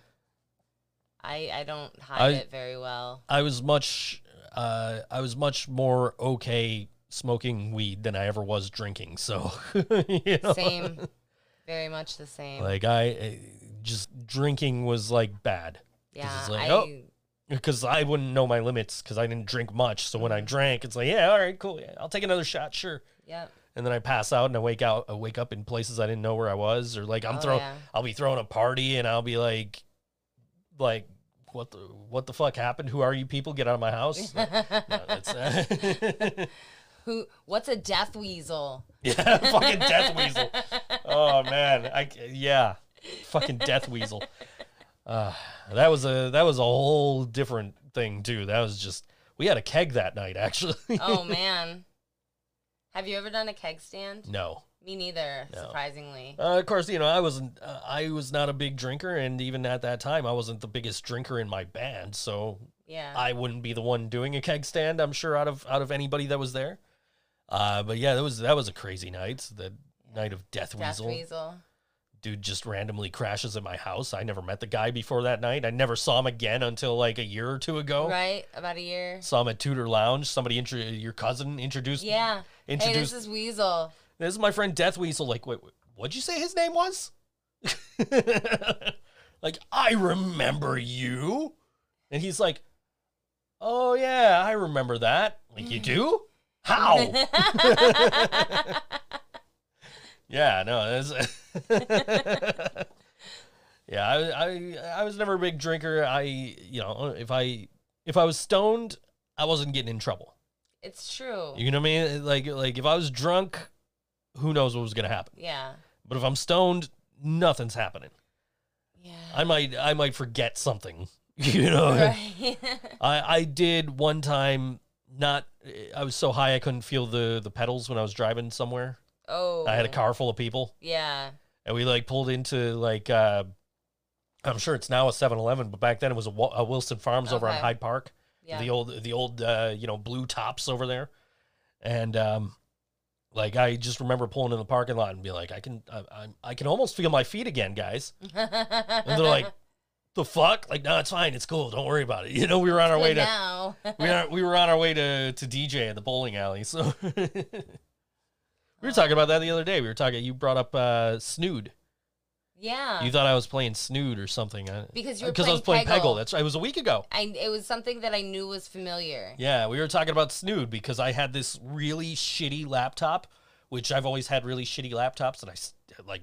i i don't hide I- it very well I was much, uh, I was much more okay smoking weed than I ever was drinking. So, you know, same very much the same like I just drinking was like bad yeah like, i oh. because I wouldn't know my limits because I didn't drink much. So when Mm-hmm. I drank, it's like, yeah, all right, cool, yeah, I'll take another shot, sure. yep and then I pass out and I wake out, I wake up in places I didn't know where I was, or like I'm Oh, throwing, yeah. I'll be throwing a party and I'll be like, like, what the what the fuck happened? Who are you people? Get out of my house! No, who what's a death weasel yeah, fucking death weasel. Oh man, I yeah, fucking death weasel. Uh, that was a that was a whole different thing too. That was just we had a keg that night actually. oh man. Have you ever done a keg stand? no. Me neither, No. surprisingly. Uh, of course, you know I wasn't. Uh, I was not a big drinker, and even at that time, I wasn't the biggest drinker in my band. So Yeah. I wouldn't be the one doing a keg stand. I'm sure out of out of anybody that was there. Uh, but yeah, that was that was a crazy night. The night of Death, Death Weasel. weasel. Dude just randomly crashes at my house. I never met the guy before that night. I never saw him again until like a year or two ago. Right? About a year. Saw him at Tudor Lounge. Somebody, intro- your cousin, introduced. Yeah. Hey, Introduced. this is Weasel. This is my friend Death Weasel. Like, wait, wait, what'd you say his name was? like, I remember you. And he's like, oh, yeah, I remember that. Like, you mm. do? How? yeah, no, that's. yeah, I, I, I was never a big drinker. I, you know, if I, if I was stoned, I wasn't getting in trouble. it's true. You know what I mean? Like, like if I was drunk, who knows what was gonna happen? yeah. But if I'm stoned, nothing's happening. Yeah. I might, I might forget something. You know, Right. I, I did one time. Not, I was so high I couldn't feel the the pedals when I was driving somewhere. Oh. I had a car full of people, Yeah. and we like pulled into like, uh I'm sure it's now a 7-Eleven, but back then it was a, a Wilson Farms over on Hyde Park. Yeah. the old the old uh, you know blue tops over there, and um, like I just remember pulling in the parking lot and be like, I can I, I, I can almost feel my feet again, guys. And they're like, the fuck? Like, no, it's fine, it's cool, don't worry about it. You know, we were on our way Good to now. we were we were on our way to to DJ at the bowling alley, so. We were talking about that the other day. We were talking. You brought up uh, Snood. yeah. You thought I was playing Snood or something. Because you were because I was playing Peggle. Peggle. That's right. It was a week ago. I, it was something that I knew was familiar. Yeah, we were talking about Snood because I had this really shitty laptop, which I've always had really shitty laptops, and I like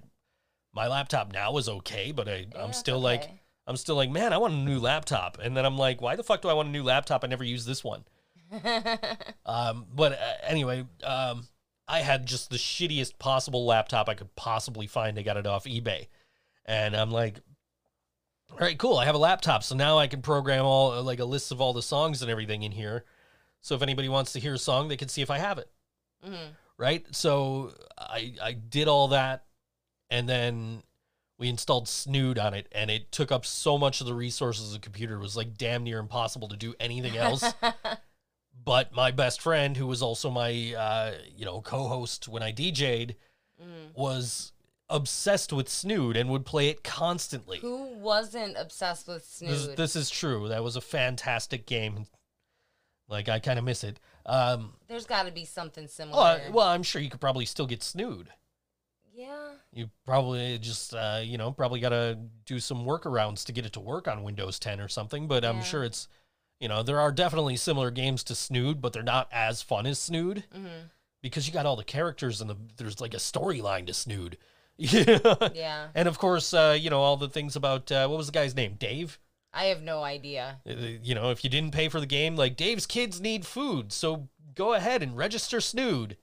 my laptop now is okay, but I, Yeah, I'm still like. I'm still like, man, I want a new laptop, and then I'm like, why the fuck do I want a new laptop? I never use this one. um, but uh, anyway, um, I had just the shittiest possible laptop I could possibly find. I got it off eBay, and I'm like, all right, cool. I have a laptop, so now I can program all like a list of all the songs and everything in here. So if anybody wants to hear a song, they can see if I have it. Mhm. Right. So I I did all that, and then we installed Snood on it, and it took up so much of the resources of the computer. It was like damn near impossible to do anything else. but my best friend, who was also my uh, you know co-host when I DJ'd, Mhm. was obsessed with Snood and would play it constantly. Who wasn't obsessed with Snood? this is true. That was a fantastic game. Like I kind of miss it. Um, There's got to be something similar. well, I'm sure you could probably still get Snood. yeah. You probably just uh, you know probably got to do some workarounds to get it to work on Windows 10 or something. But I'm sure it's you know there are definitely similar games to Snood, but they're not as fun as Snood hmm because you got all the characters and the there's like a storyline to Snood. Yeah. And of course, uh, you know all the things about uh, what was the guy's name? Dave. I have no idea. Uh, You know, if you didn't pay for the game, like Dave's kids need food, so go ahead and register Snood.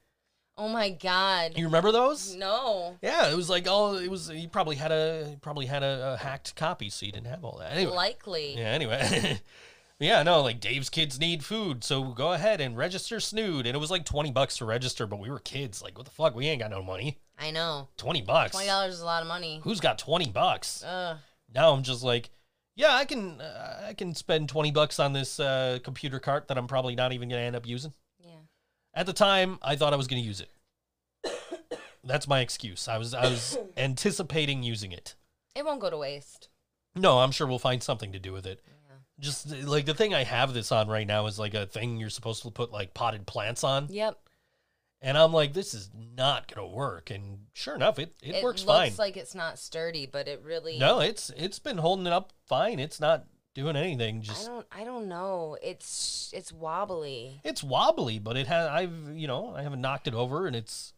Oh my god. You remember those? No. Yeah, it was like all it was. You probably had a probably had a, a hacked copy, so you didn't have all that. Anyway, Likely. yeah. Anyway, yeah, no, like Dave's kids need food, so go ahead and register Snood, and it was like twenty bucks to register, but we were kids. Like, what the fuck? We ain't got no money. I know. Twenty bucks. Twenty dollars is a lot of money. Who's got twenty bucks? Ugh. now I'm just like, yeah, I can uh, I can spend twenty bucks on this uh, computer cart that I'm probably not even gonna end up using. Yeah. At the time, I thought I was gonna use it. That's my excuse. I was I was anticipating using it. It won't go to waste. No, I'm sure we'll find something to do with it. Just like the thing I have this on right now is like a thing you're supposed to put like potted plants on, Yep. and I'm like, this is not gonna work. And sure enough, it it, works looks fine. like it's not sturdy, but it really. no, it's it's been holding it up fine. It's not doing anything. Just I don't. I don't know. It's it's wobbly. it's wobbly, but it has. I've you know I haven't knocked it over, and it's.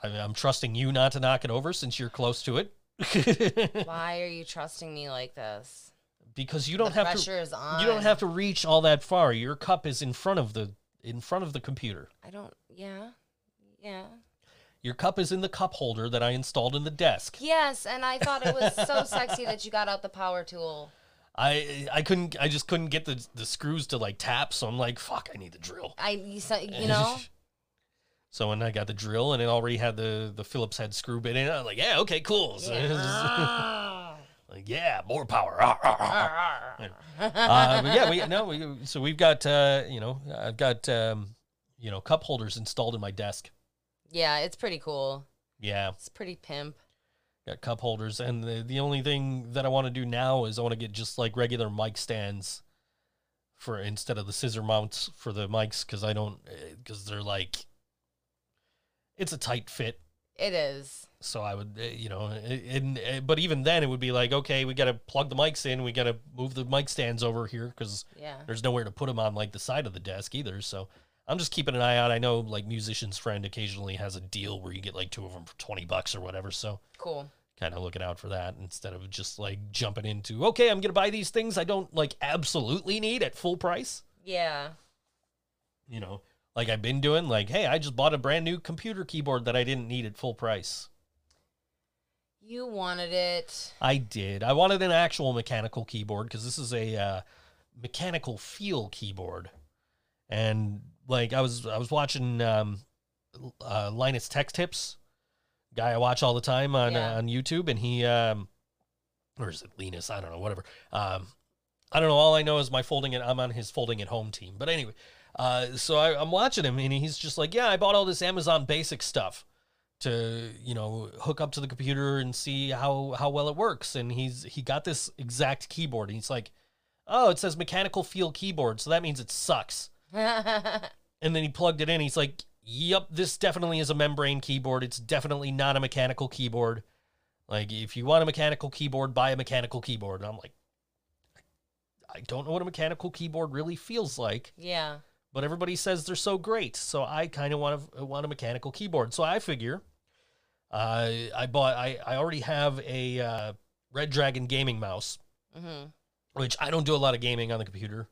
I, I'm trusting you not to knock it over since you're close to it. Why are you trusting me like this? Because you don't the have to. You don't have to reach all that far. Your cup is in front of the in front of the computer. I don't. Yeah. Yeah. Your cup is in the cup holder that I installed in the desk. Yes, and I thought it was so sexy that you got out the power tool. I I couldn't. I just couldn't get the the screws to like tap. So I'm like, fuck. I need the drill. I you, so- you know So when I got the drill and it already had the the Phillips head screw bit in it, I'm like, yeah, okay, cool. So just- like, yeah, more power. Ah, ah, ah. uh, but yeah, we no, we, so we've got uh, you know, I've got um, you know, cup holders installed in my desk. yeah, it's pretty cool. Yeah, It's pretty pimp. got cup holders, and the the only thing that I want to do now is I want to get just like regular mic stands for instead of the scissor mounts for the mics because I don't because they're like it's a tight fit. It is. So I would, uh, you know, and, and but even then it would be like, okay, we got to plug the mics in, we got to move the mic stands over here because Yeah. there's nowhere to put them on like the side of the desk either. So I'm just keeping an eye out. I know like musician's friend occasionally has a deal where you get like two of them for 20 bucks or whatever. So Cool. kind of looking out for that instead of just like jumping into, okay, I'm going to buy these things I don't like absolutely need at full price. Yeah. You know, like I've been doing like, hey, I just bought a brand new computer keyboard that I didn't need at full price. You wanted it. I did. I wanted an actual mechanical keyboard because this is a uh, mechanical feel keyboard, and like I was I was watching um, uh, Linus Tech Tips, guy I watch all the time on Yeah. uh, on YouTube, and he um, or is it Linus? I don't know. Whatever. Um, I don't know. All I know is my folding it. I'm on his folding at home team. But anyway, uh, so I, I'm watching him, and he's just like, "Yeah, I bought all this Amazon Basic stuff." To you know hook up to the computer and see how how well it works. And he's he got this exact keyboard. And he's like oh it says mechanical feel keyboard so that means it sucks. And then he plugged it in. He's like yep this definitely is a membrane keyboard. It's definitely not a mechanical keyboard. Like if you want a mechanical keyboard buy a mechanical keyboard. And i'm like i don't know what a mechanical keyboard really feels like. Yeah. but everybody says they're so great. So I kind of want a want a mechanical keyboard. So I figure, uh, I bought. I I already have a uh, Redragon gaming mouse, hmm which I don't do a lot of gaming on the computer.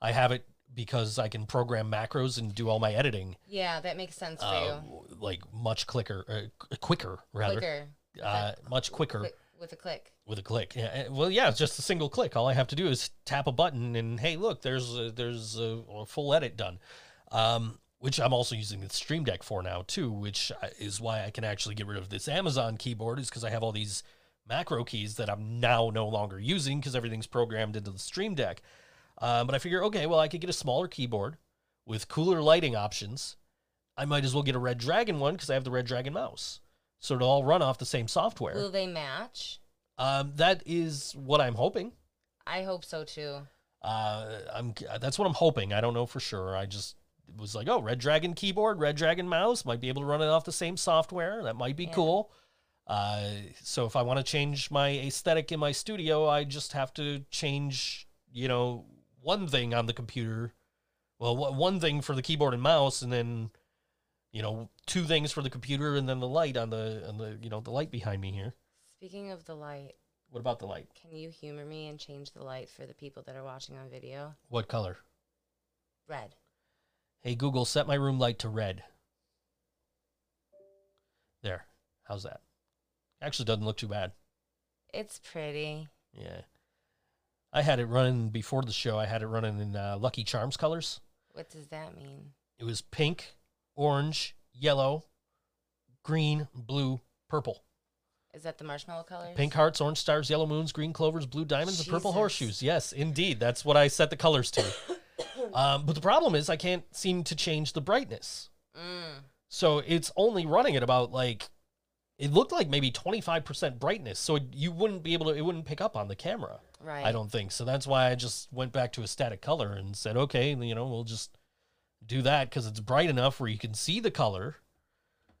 I have it because I can program macros and do all my editing, Yeah, that makes sense for uh, you. like much quicker, uh, quicker rather, Quicker. uh, much quicker Click, with a click. with a click. Yeah, uh, well, yeah, it's just a single click. All I have to do is tap a button, and hey, look, there's a, there's a, a full edit done. Um, which I'm also using the Stream Deck for now too, which is why I can actually get rid of this Amazon keyboard, is because I have all these macro keys that I'm now no longer using because everything's programmed into the Stream Deck. Um, but I figure, okay, well, I could get a smaller keyboard with cooler lighting options. I might as well get a Redragon one because I have the Redragon mouse, so it'll all run off the same software. Will they match? Um, that is what I'm hoping. I hope so too. Uh, I'm that's what I'm hoping. I don't know for sure. I just was like, oh, Redragon keyboard, Redragon mouse, might be able to run it off the same software. That might be Yeah. cool. Uh, so if I want to change my aesthetic in my studio, I just have to change, you know, one thing on the computer. Well, one thing for the keyboard and mouse, and then, you know, two things for the computer, and then the light on the on the you know the light behind me here. Speaking of the light, What about the light? can you humor me and change the light for the people that are watching on video? What color? Red. Hey Google, set my room light to red. There. How's that? Actually doesn't look too bad. It's pretty. Yeah. I had it running before the show. I had it running in uh, Lucky Charms colors. What does that mean? It was pink, orange, yellow, green, blue, purple. Is that the marshmallow colors? Pink hearts, orange stars, yellow moons, green clovers, blue diamonds, and purple horseshoes. Yes, indeed. That's what I set the colors to. um, but the problem is I can't seem to change the brightness. Mm. So it's only running at about like it looked like maybe 25% brightness. So it, you wouldn't be able to it wouldn't pick up on the camera. Right. I don't think. So that's why I just went back to a static color and said, "Okay, you know, we'll just do that cuz it's bright enough where you can see the color,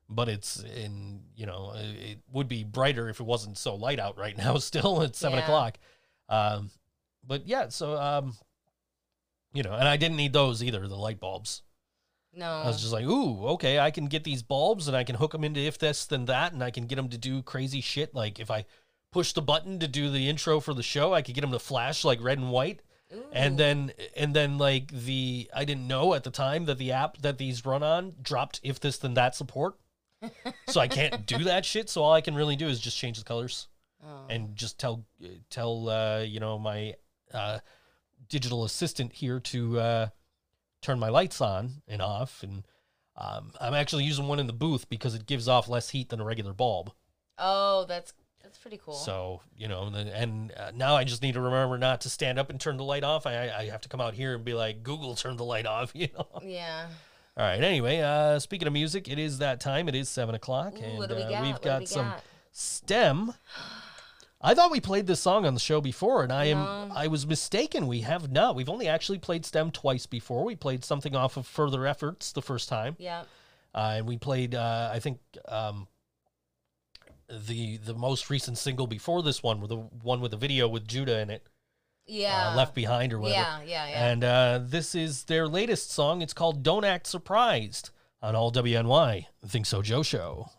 but it's in, you know, it it would be brighter if it wasn't so light out right now still at 7 Yeah. o'clock. Um but yeah, so um you know, and I didn't need those either, the light bulbs. No. I was just like, ooh, okay, I can get these bulbs and I can hook them into if this then that, and I can get them to do crazy shit. Like if I push the button to do the intro for the show, I could get them to flash like red and white, and then and then like the I didn't know at the time that the app that these run on dropped if this then that support, so I can't do that shit. So all I can really do is just change the colors Oh. and just tell tell uh, you know my uh, digital assistant here to uh, turn my lights on and off, and um, I'm actually using one in the booth because it gives off less heat than a regular bulb. oh, that's that's pretty cool. So you know, and, and uh, now I just need to remember not to stand up and turn the light off. I, I have to come out here and be like, Google, turn the light off. You know. yeah. All right. Anyway, uh, speaking of music, it is that time. It is seven o'clock, Ooh, and we uh, got? we've What do got we some got? STEMM. I thought we played this song on the show before, and I am No. I was mistaken. We have not. We've only actually played STEMM twice before. We played something off of Further Efforts the first time, Yeah. uh, and we played uh, I think um, the the most recent single before this one, the one with the video with Judah in it, Yeah. uh, Left Behind or whatever. Yeah, yeah, yeah. And uh, this is their latest song. It's called "Don't Act Surprised" on All WNY. Think So Joe Show.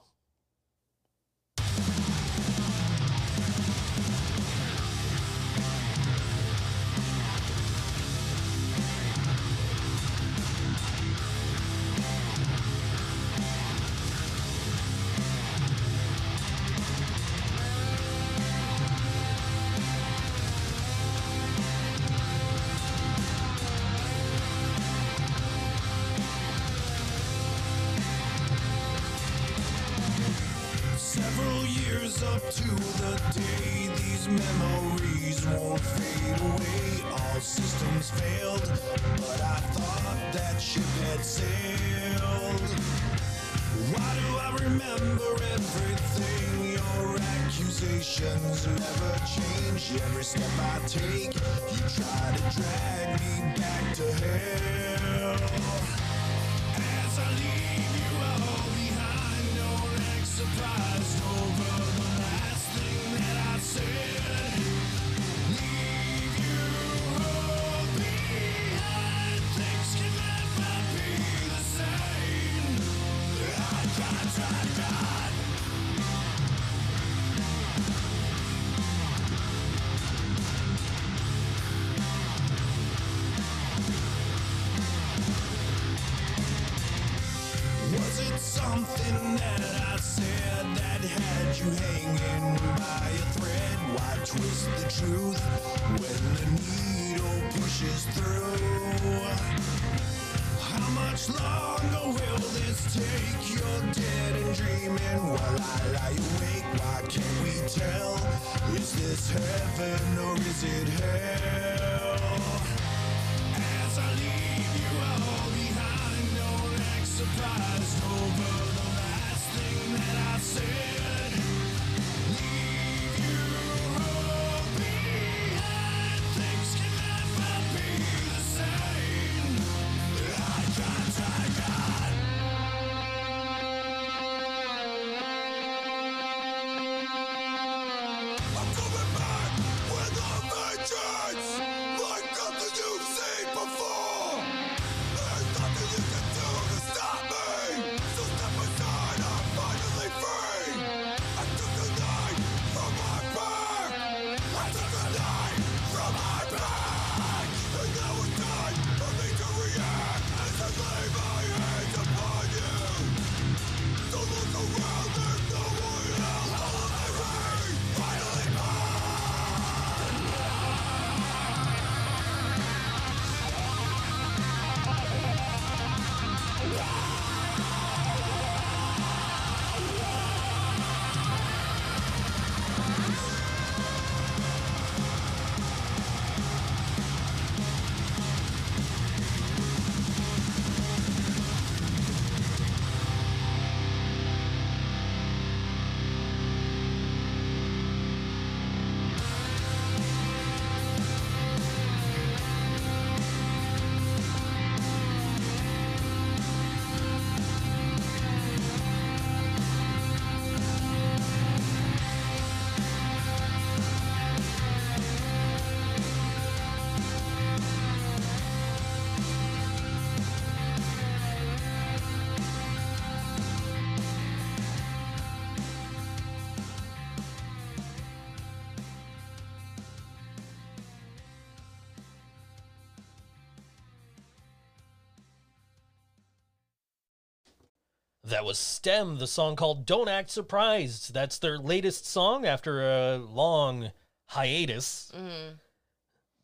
That was STEMM, the song called Don't Act Surprised. That's their latest song after a long hiatus. Mm-hmm.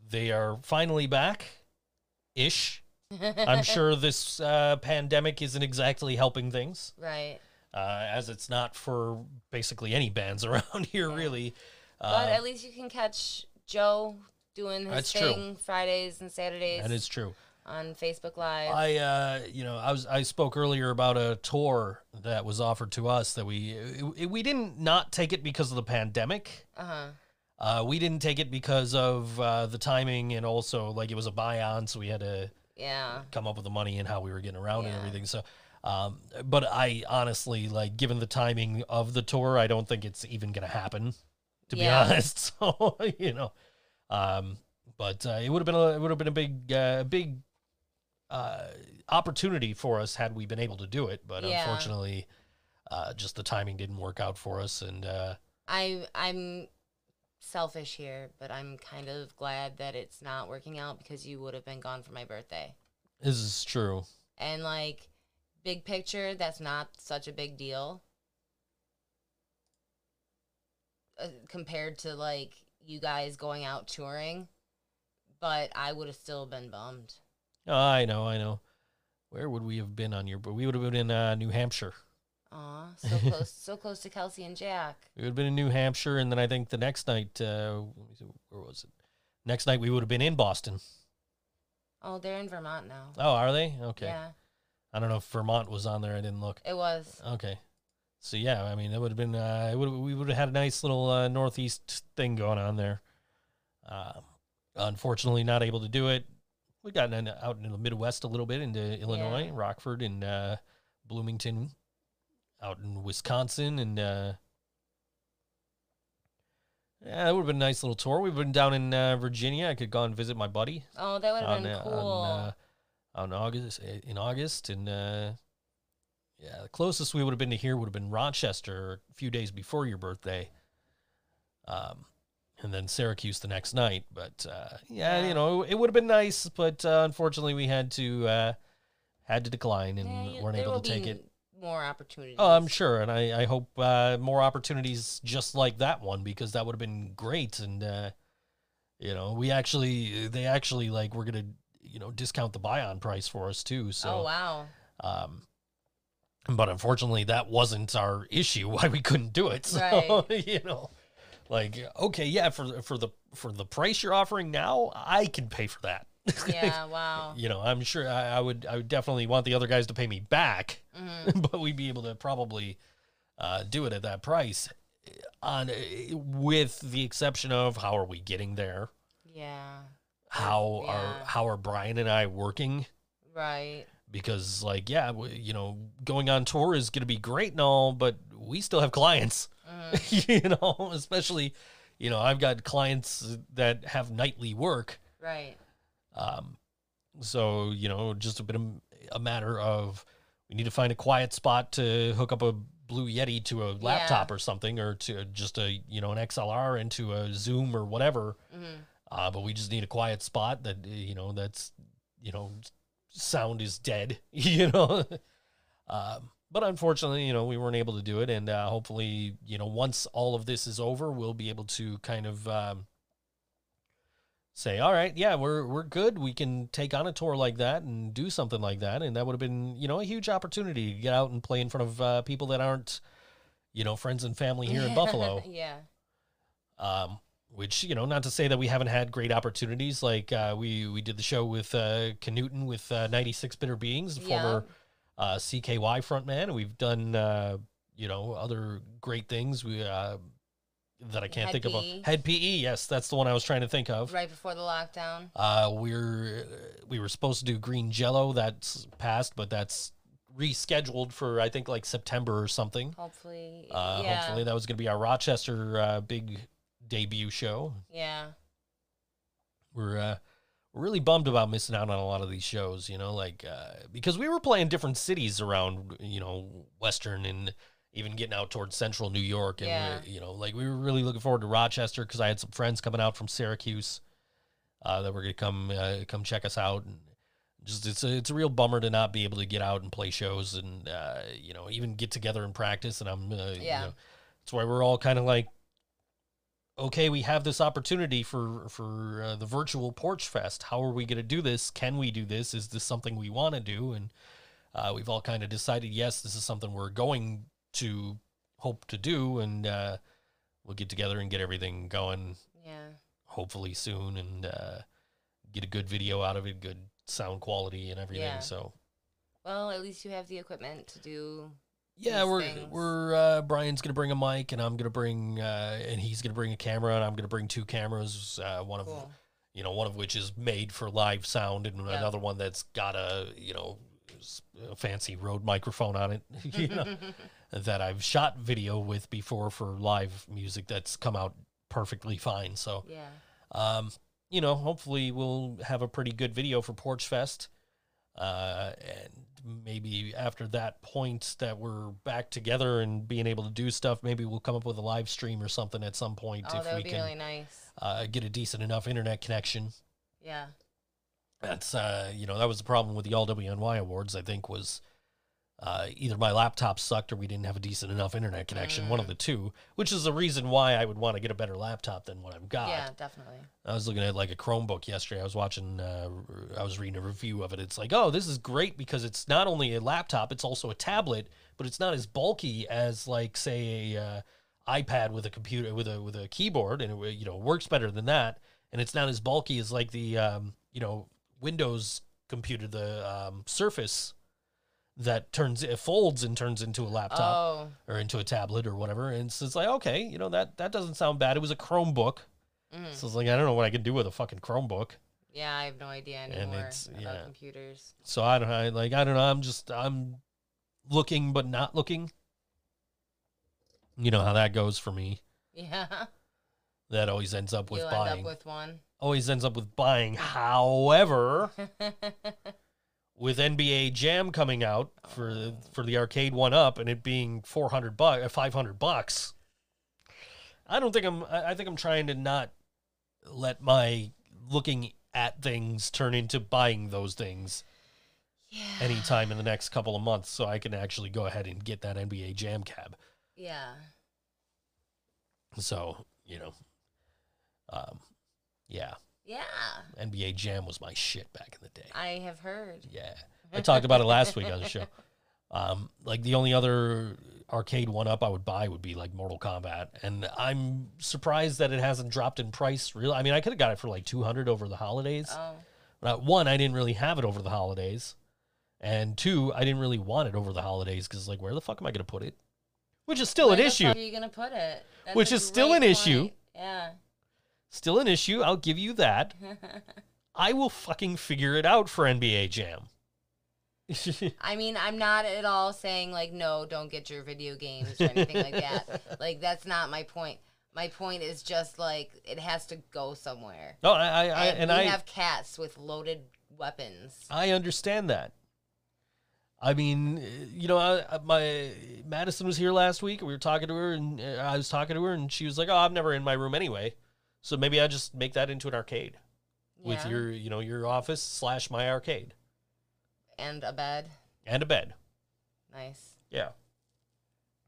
They are finally back ish. I'm sure this uh, pandemic isn't exactly helping things, Right. uh, as it's not for basically any bands around here, really. But Uh, at least you can catch Joe doing his That's true. thing Fridays and Saturdays. that is true. On Facebook Live. I, uh, you know, I was I spoke earlier about a tour that was offered to us that we it- we didn't not take it because of the pandemic. uh huh. Uh, we didn't take it because of uh, the timing and also like it was a buy on, so we had to Yeah. come up with the money and how we were getting around and everything. So, um, but I honestly like, given the timing of the tour, I don't think it's even gonna happen. To Yeah. be honest, so you know, um, but uh, it would have been a it would have been a big uh, big uh, opportunity for us had we been able to do it. But Yeah. unfortunately, uh, just the timing didn't work out for us, and uh, I I'm selfish here, but I'm kind of glad that it's not working out because you would have been gone for my birthday. this is true. And like big picture, that's not such a big deal. Uh, compared to like you guys going out touring, but I would have still been bummed. I know, I know. Where would we have been on your? But We would have been in uh, New Hampshire. Aw, so close, so close to Kelsey and Jack. We would have been in New Hampshire, and then I think the next night, uh, let me see, where was it? Next night we would have been in Boston. Oh, they're in Vermont now. Oh, are they? Okay. Yeah, I don't know if Vermont was on there. I didn't look. it was. Okay. So yeah, I mean, it would have been. Uh, it would we would have had a nice little uh, northeast thing going on there. Um, unfortunately, not able to do it. We got in, out into the Midwest a little bit into Illinois, Yeah. Rockford, and uh, Bloomington, out in Wisconsin, and uh, yeah, it would have been a nice little tour. We've been down in uh, Virginia. I could go and visit my buddy Oh, that would have on, been uh, cool. on, uh, on August in August, and uh, yeah, the closest we would have been to here would have been Rochester a few days before your birthday, um, and then Syracuse the next night. But uh, yeah, you know, it would have been nice, but uh, unfortunately, we had to uh, had to decline and Yeah, you- weren't able to take it. More opportunities. Oh, I'm sure, and I, I hope uh, more opportunities just like that one because that would have been great. And uh, you know, we actually they actually like we're gonna you know discount the buy-on price for us too. So, oh wow. um, but unfortunately, that wasn't our issue why we couldn't do it. So Right. you know, like okay, yeah, for for the for the price you're offering now, I can pay for that. Yeah. Wow. you know, I'm sure I, I would I would definitely want the other guys to pay me back, Mm-hmm. but we'd be able to probably uh, do it at that price. On with the exception of how are we getting there? Yeah. How Yeah. are how are Brian and I working? Right. Because like yeah, you know, going on tour is going to be great and all, but we still have clients. Mm-hmm. you know, especially you know I've got clients that have nightly work. Right. Um, so you know, just a bit of a matter of we need to find a quiet spot to hook up a Blue Yeti to a laptop or something, or to just a you know an XLR into a Zoom or whatever. Mm-hmm. Uh, but we just need a quiet spot that you know that's you know sound is dead. You know. um, but unfortunately, you know, we weren't able to do it, and uh, hopefully, you know, once all of this is over, we'll be able to kind of um, say, all right, yeah, we're we're good. We can take on a tour like that and do something like that, and that would have been, you know, a huge opportunity to get out and play in front of uh, people that aren't, you know, friends and family here in Buffalo. yeah. Um, which you know, not to say that we haven't had great opportunities. Like uh, we we did the show with uh, Canute with uh, 96 Bitter Beings, the Yeah. former uh, CKY frontman. We've done uh, you know other great things. We uh, that I can't Head think of. Head PE, yes, that's the one I was trying to think of. Right before the lockdown. Uh, we're we were supposed to do Green Jello. That's passed, but that's rescheduled for I think like September or something. Hopefully. Uh, yeah. Hopefully, that was going to be our Rochester uh, big debut show. Yeah. We're uh, we're really bummed about missing out on a lot of these shows. You know, like uh, because we were playing different cities around, you know, Western and even getting out towards Central New York, and Yeah. you know, like we were really looking forward to Rochester because I had some friends coming out from Syracuse uh, that were going to come uh, come check us out and. Just it's a it's a real bummer to not be able to get out and play shows and uh, you know even get together and practice and I'm uh, you Yeah. know, that's why we're all kind of like okay, we have this opportunity for for uh, the virtual Porch Fest. How are we going to do this? Can we do this? Is this something we want to do? And uh, we've all kind of decided, yes, this is something we're going to hope to do, and uh, we'll get together and get everything going. Yeah. Hopefully soon, and uh, get a good video out of it, good sound quality and everything. Yeah. So Well, at least you have the equipment to do. Yeah, we're things. we're uh, Brian's gonna bring a mic, and I'm gonna bring uh, and he's gonna bring a camera, and I'm gonna bring two cameras. Uh, one of you know one of which is made for live sound, and Yeah. another one that's got a you know a fancy Rode microphone on it. you know, that I've shot video with before for live music that's come out perfectly fine. So Yeah. um, you know, hopefully we'll have a pretty good video for Porch Fest. Uh, and maybe after that point that we're back together and being able to do stuff, maybe we'll come up with a live stream or something at some point Oh, if that we be can really nice. uh, get a decent enough internet connection. Yeah. That's uh, you know, that was the problem with the All WNY awards. I think was uh, either my laptop sucked or we didn't have a decent enough internet connection. One of Mm. the two, which is the reason why I would want to get a better laptop than what I've got. Yeah, definitely. I was looking at like a Chromebook yesterday. I was watching, uh, I was reading a review of it. It's like, oh, this is great because it's not only a laptop, it's also a tablet, but it's not as bulky as like say a uh, iPad with a computer with a with a keyboard, and it you know works better than that. And it's not as bulky as like the um, you know Windows computer, the um, Surface that turns it folds and turns into a laptop Oh, or into a tablet or whatever. And so it's like, okay, you know that that doesn't sound bad. It was a Chromebook. mhm. So it's like I don't know what I can do with a fucking Chromebook. yeah. I have no idea anymore it's- about yeah. computers. So I don't know. Like I don't know. I'm just I'm looking but not looking. You know how that goes for me. Yeah. That always ends up with You'll buying. end up with one. always ends up with buying. However, with NBA Jam coming out for for the arcade one up and it being 400 bucks, 500 bucks. I don't think I'm I I think I'm trying to not let my looking at things turn into buying those things yeah. anytime in the next couple of months so I can actually go ahead and get that NBA Jam cab. Yeah. So, you know, um, yeah, Yeah. NBA Jam was my shit back in the day. I have heard. Yeah. I talked about it last week on the show. Um, like the only other arcade one up I would buy would be like Mortal Kombat, and I'm surprised that it hasn't dropped in price. Really, I mean, I could have got it for like 200 over the holidays. Oh. But one, I didn't really have it over the holidays, and two, I didn't really want it over the holidays because like, where the fuck am I going to put it? Which is still Where an issue. fuck are you gonna put it? That's Which is still an issue. Yeah. Still an issue. I'll give you that. I will fucking figure it out for NBA Jam. I mean, I'm not at all saying like no, don't get your video games or anything like that. Like that's not my point. My point is just like it has to go somewhere. no, I, I, I and, and we I have cats with loaded weapons. I understand that. I mean, uh, you know, I, my Madison was here last week. We were talking to her, and uh, I was talking to her, and she was like, "Oh, I'm never in my room anyway, so maybe I just make that into an arcade with your, you know, your office slash my arcade and a bed. and a bed." Nice. Yeah,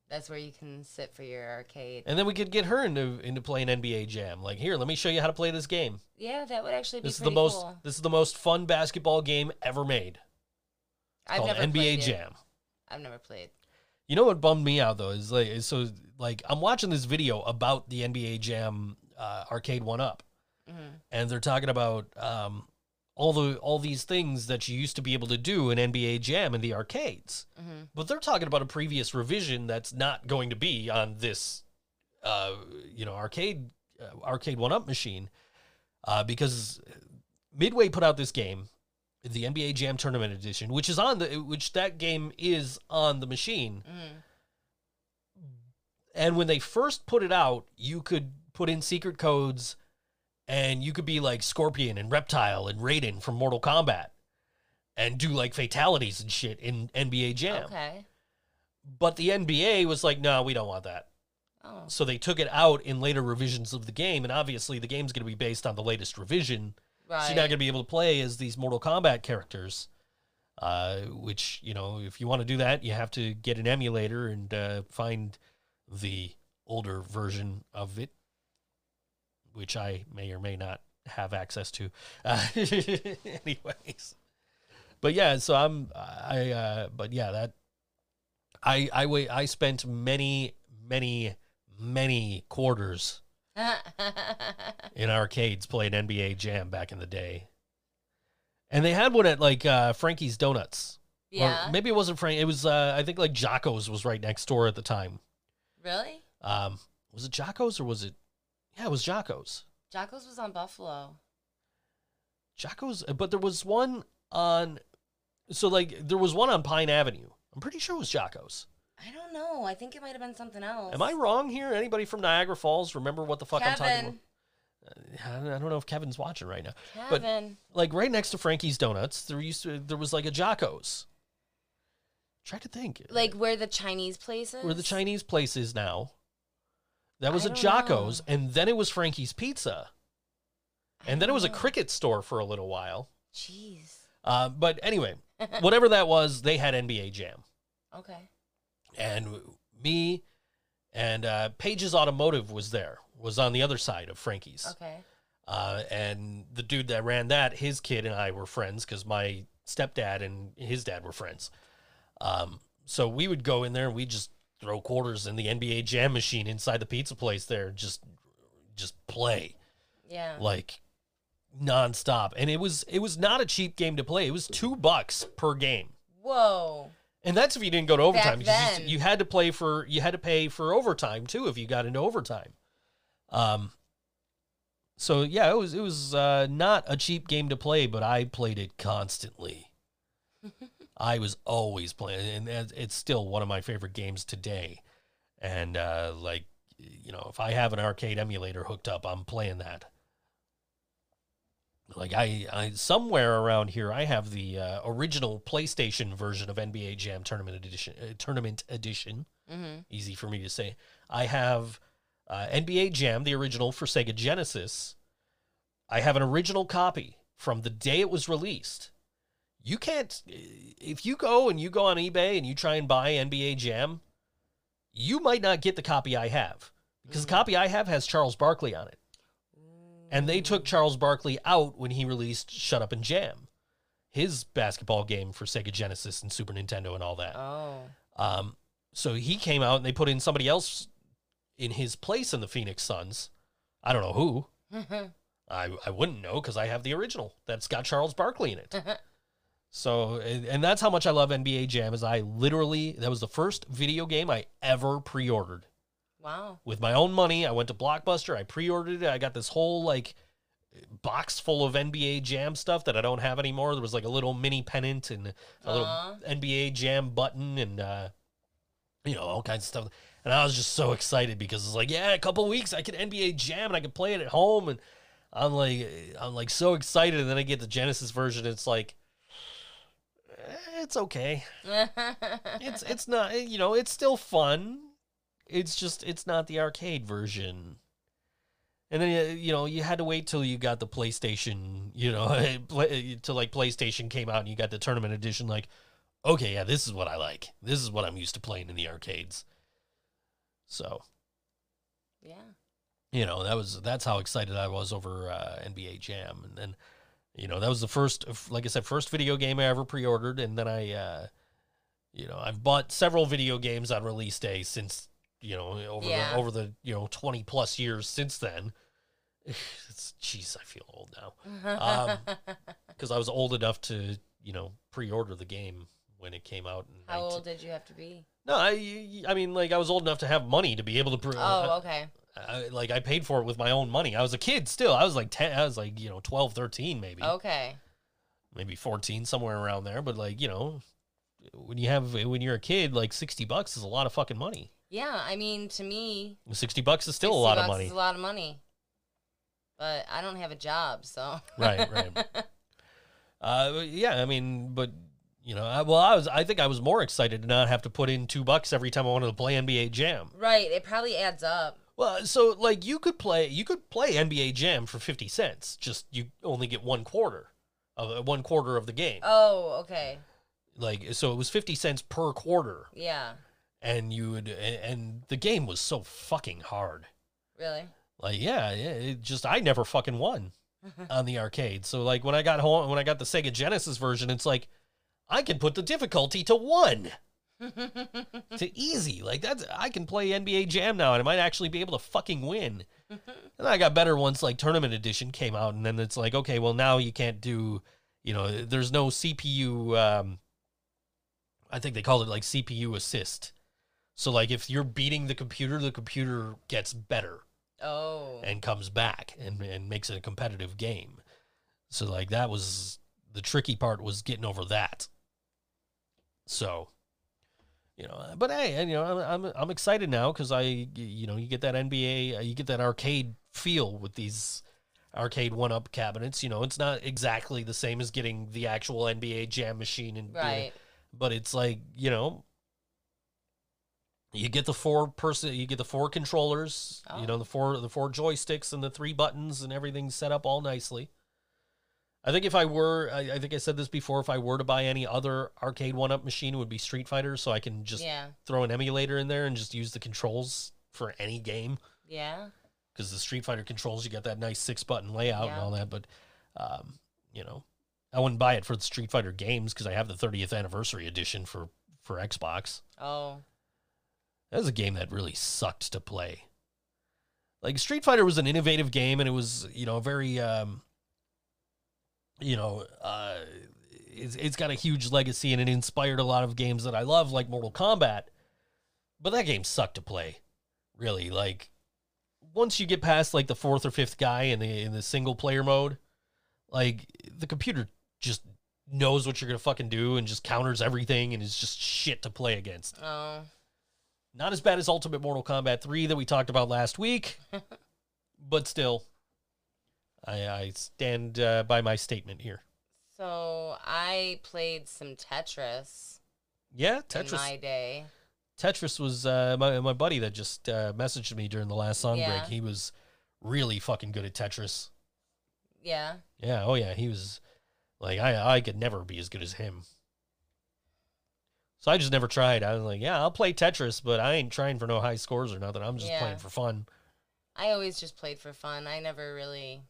That's where you can sit for your arcade. and then we could get her into into playing NBA Jam. Like, here, let me show you how to play this game. Yeah, that would actually be This is the most cool. this is the most fun basketball game ever made. It's I've called never NBA played it. Jam. I've never played. You know what bummed me out though is like so like I'm watching this video about the NBA Jam uh, arcade one up, Mhm. and they're talking about um, all the all these things that you used to be able to do in NBA Jam in the arcades, Mhm. but they're talking about a previous revision that's not going to be on this, uh, you know, arcade uh, arcade one up machine, uh, because Midway put out this game, the NBA Jam Tournament Edition, which is on the which that game is on the machine. Mhm. And when they first put it out, you could put in secret codes and you could be like Scorpion and Reptile and Raiden from Mortal Kombat and do like fatalities and shit in NBA Jam. Okay. But the NBA was like, no, we don't want that. Oh. So they took it out in later revisions of the game. And obviously, the game's going to be based on the latest revision. Right. So you're not going to be able to play as these Mortal Kombat characters. Uh, which you know, if you want to do that, you have to get an emulator and uh, find the older version of it, which I may or may not have access to. Uh, anyways, but yeah, so I'm I uh, but yeah that I I wait I spent many many many quarters in arcades playing NBA Jam back in the day. And they had one at like uh, Frankie's Donuts. Or Yeah. maybe it wasn't Frank. It was uh, I think like Jocko's was right next door at the time. Really? Um, was it Jocko's or was it? Yeah, it was Jocko's. Jocko's was on Buffalo. Jocko's, but there was one on. So like there was one on Pine Avenue. I'm pretty sure it was Jocko's. I don't know. I think it might have been something else. Am I wrong here? Anybody from Niagara Falls remember what the fuck I'm talking about? Uh, I don't know if Kevin's watching right now. But Kevin. like right next to Frankie's Donuts, there used to there was like a Jocko's. Try to think. Like where the Chinese place is? where the Chinese place is now. That was I a Jocko's, know. and then it was Frankie's Pizza, and then it was a cricket store for a little while. Jeez. Uh, but anyway, whatever that was, they had NBA Jam, Okay. and me and uh, Page's Automotive was there, was on the other side of Frankie's. Okay. Uh, and the dude that ran that, his kid and I were friends because my stepdad and his dad were friends. Um, so we would go in there and we just throw quarters in the NBA Jam machine inside the pizza place there, just just play Yeah. like nonstop. And it was it was not a cheap game to play. It was two bucks per game. Whoa. And that's if you didn't go to overtime. You- You, had to play for you had to pay for overtime too if you got into overtime. Um so yeah, it was it was uh, not a cheap game to play, but I played it constantly. I was always playing, and it's- still one of my favorite games today. And uh, like, you know, if I have an arcade emulator hooked up, I'm playing that. Like I, I somewhere around here, I have the uh, original PlayStation version of NBA Jam Tournament Edition. Uh, Tournament Edition, Mm-hmm. easy for me to say. I have uh, NBA Jam, the original for Sega Genesis. I have an original copy from the day it was released. You can't, if you go and you go on eBay and you try and buy NBA Jam, you might not get the copy I have because the copy I have has Charles Barkley on it. And they took Charles Barkley out when he released Shut Up and Jam, his basketball game for Sega Genesis and Super Nintendo and all that. Oh. Um, so he came out and they put in somebody else in his place in the Phoenix Suns. I don't know who. I, I wouldn't know because I have the original that's got Charles Barkley in it. so and, that's how much I love NBA Jam is I literally that was the first video game I ever pre-ordered wow. with my own money. I went to Blockbuster, I pre-ordered it. I got this whole like box full of NBA Jam stuff that I don't have anymore. There was like a little mini pennant and a little Aw. NBA Jam button and uh you know all kinds of stuff. And I was just so excited because it's like, yeah, a couple weeks I could NBA Jam and I could play it at home and I'm like I'm like so excited and then I get the Genesis version it's like it's okay. It's it's not you know, it's still fun. It's just it's not the arcade version. And then uh, you know you had to wait till you got the PlayStation, you know, play- till like PlayStation came out and you got the tournament edition. Like, okay, yeah, this is what I like. This is what I'm used to playing in the arcades. So yeah. you know that was that's how excited I was over uh, NBA Jam, and then you know that was the first, like I said, first video game I ever pre-ordered, and then I, uh, you know, I've bought several video games on release day since you know over Yeah. the over the you know twenty plus years since then. It's jeez, I feel old now because I was old enough to you know pre-order the game when it came out. How 19 old did you have to be? No, I I mean like I was old enough to have money to be able to. Pre- Oh, okay. I, like I paid for it with my own money. I was a kid still. I was like 10, I was like, you know, 12, 13 maybe. Okay. Maybe 14 somewhere around there, but like, you know, when you have when you're a kid, like 60 bucks is a lot of fucking money. Yeah, I mean, to me, 60 bucks is still a 60 lot of money. Is a lot of money. But I don't have a job, so. Right, right. Uh yeah, I mean, but you know, I, well, I was I think I was more excited to not have to put in 2 bucks every time I wanted to play NBA Jam. right, it probably adds up. Well, so like you could play you could play NBA Jam for 50 cents, just you only get one quarter of uh, one quarter of the game. Oh, okay. like so it was 50 cents per quarter Yeah. and you would and, and the game was so fucking hard Really? like yeah, yeah it just i never fucking won on the arcade so like when i got home when i got the sega genesis version it's like i can put the difficulty to one to easy like that's i can play nba jam now and i might actually be able to fucking win and i got better once like tournament edition came out and then it's like okay well now you can't do you know, there's no CPU. Um, I think they called it like CPU assist. So like if you're beating the computer, the computer gets better Oh. and comes back and, and makes it a competitive game. So like that was the tricky part was getting over that. So, you know, but hey, and, you know, I'm I'm, I'm excited now because I you know you get that NBA, uh, you get that arcade feel with these arcade one up cabinets. You know, it's not exactly the same as getting the actual NBA Jam machine and Right. but it's like you know. You get the four person, you get the four controllers, Oh. you know, the four the four joysticks and the three buttons and everything set up all nicely. I think if I were, I, I think I said this before, if I were to buy any other arcade one up machine, it would be Street Fighter, so I can just yeah. throw an emulator in there and just use the controls for any game. Yeah. Because the Street Fighter controls, you got that nice six button layout and all that. But, um, you know, I wouldn't buy it for the Street Fighter games because I have the 30th anniversary edition for for Xbox. Oh. That was a game that really sucked to play. Like Street Fighter was an innovative game, and it was you know very um, you know uh, it's, it's got a huge legacy, and it inspired a lot of games that I love, like Mortal Kombat. But that game sucked to play, really. Like once you get past like the fourth or fifth guy in the in the single player mode, like the computer just knows what you're gonna fucking do and just counters everything, and is just shit to play against. Oh. Not as bad as Ultimate Mortal Kombat 3 that we talked about last week, but still, I, I stand uh, by my statement here. So I played some Tetris, Yeah, in Tetris. my day. Tetris was uh, my my buddy that just uh, messaged me during the last song Yeah. break. He was really fucking good at Tetris. Yeah. Yeah, oh yeah, he was like I I could never be as good as him. So I just never tried. I was like, yeah, I'll play Tetris, but I ain't trying for no high scores or nothing. I'm just Yeah. playing for fun. I always just played for fun. I never really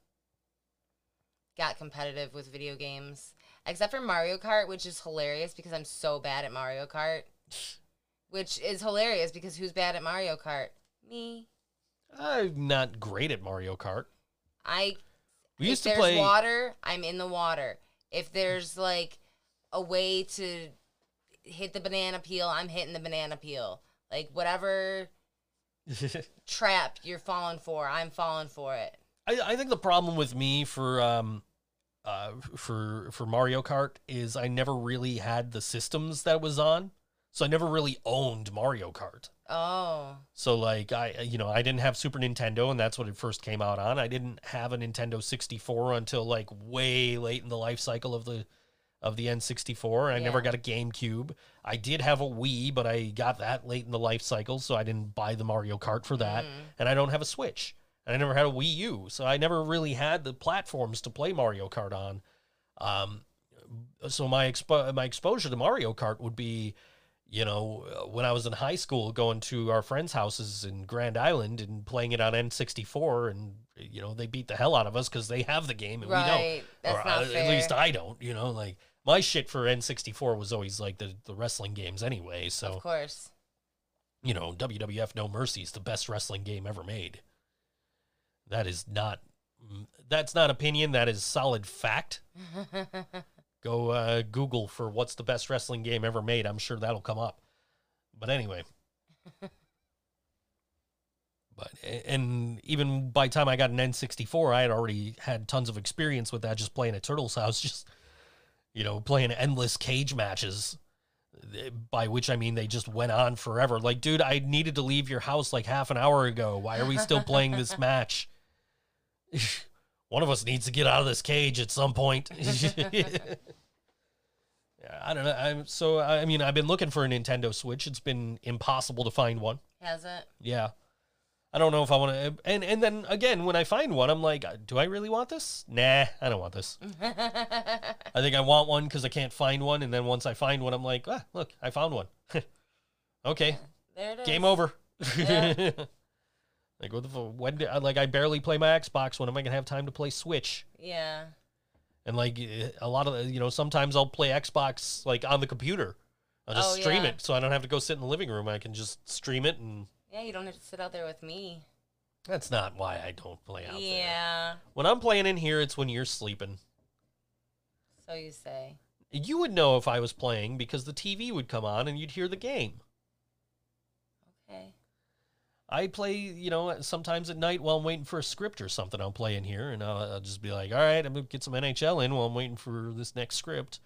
got competitive with video games, except for Mario Kart, which is hilarious because I'm so bad at Mario Kart. Which is hilarious because who's bad at Mario Kart? Me. I'm not great at Mario Kart. I We if used to there's play. water, I'm in the water. If there's like a way to hit the banana peel, I'm hitting the banana peel. Like whatever trap you're falling for, I'm falling for it. I, I think the problem with me for um uh for for Mario Kart is I never really had the systems that it was on. So I never really owned Mario Kart. Oh. So like I you know, I didn't have Super Nintendo and that's what it first came out on. I didn't have a Nintendo 64 until like way late in the life cycle of the of the N64. I never got a GameCube. I did have a Wii, but I got that late in the life cycle, so I didn't buy the Mario Kart for that. And I don't have a Switch. And I never had a Wii U, so I never really had the platforms to play Mario Kart on. Um, so my expo- my exposure to Mario Kart would be, you know, uh, when I was in high school, going to our friends' houses in Grand Island and playing it on N64, and you know they beat the hell out of us because they have the game and we don't. That's or not uh, fair. at least I don't. You know, like my shit for N64 was always like the the wrestling games anyway. So Of course. you know, WWF No Mercy is the best wrestling game ever made. That is not mm, that's not opinion, that is solid fact. Go uh, Google for what's the best wrestling game ever made. I'm sure that'll come up. But anyway. but and even by the time I got an N64, I had already had tons of experience with that just playing at Turtle's house just you know, playing endless cage matches by which I mean they just went on forever. Like, dude, I needed to leave your house like half an hour ago. Why are we still playing this match? One of us needs to get out of this cage at some point. yeah, I don't know. I'm so I mean, I've been looking for a Nintendo Switch. It's been impossible to find one. Has it? Yeah. I don't know if I want to and and then again when I find one I'm like, do I really want this? Nah, I don't want this. I think I want one because I can't find one, and then once I find one, I'm like, ah, look, I found one. okay, There it is. game over. Yeah. Like what the when? do- like I barely play my Xbox. When am I gonna have time to play Switch? Yeah. And like eh, a lot of you know, sometimes I'll play Xbox like on the computer. I'll just Oh, stream yeah. it, so I don't have to go sit in the living room. I can just stream it, and Yeah, you don't have to sit out there with me. that's not why I don't play out there. yeah. When I'm playing in here, it's when you're sleeping. So you say. You would know if I was playing because the TV would come on and you'd hear the game. I play, you know, sometimes at night while I'm waiting for a script or something. I'll play in here and I'll, I'll just be like, all right, I'm gonna get some NHL in while I'm waiting for this next script,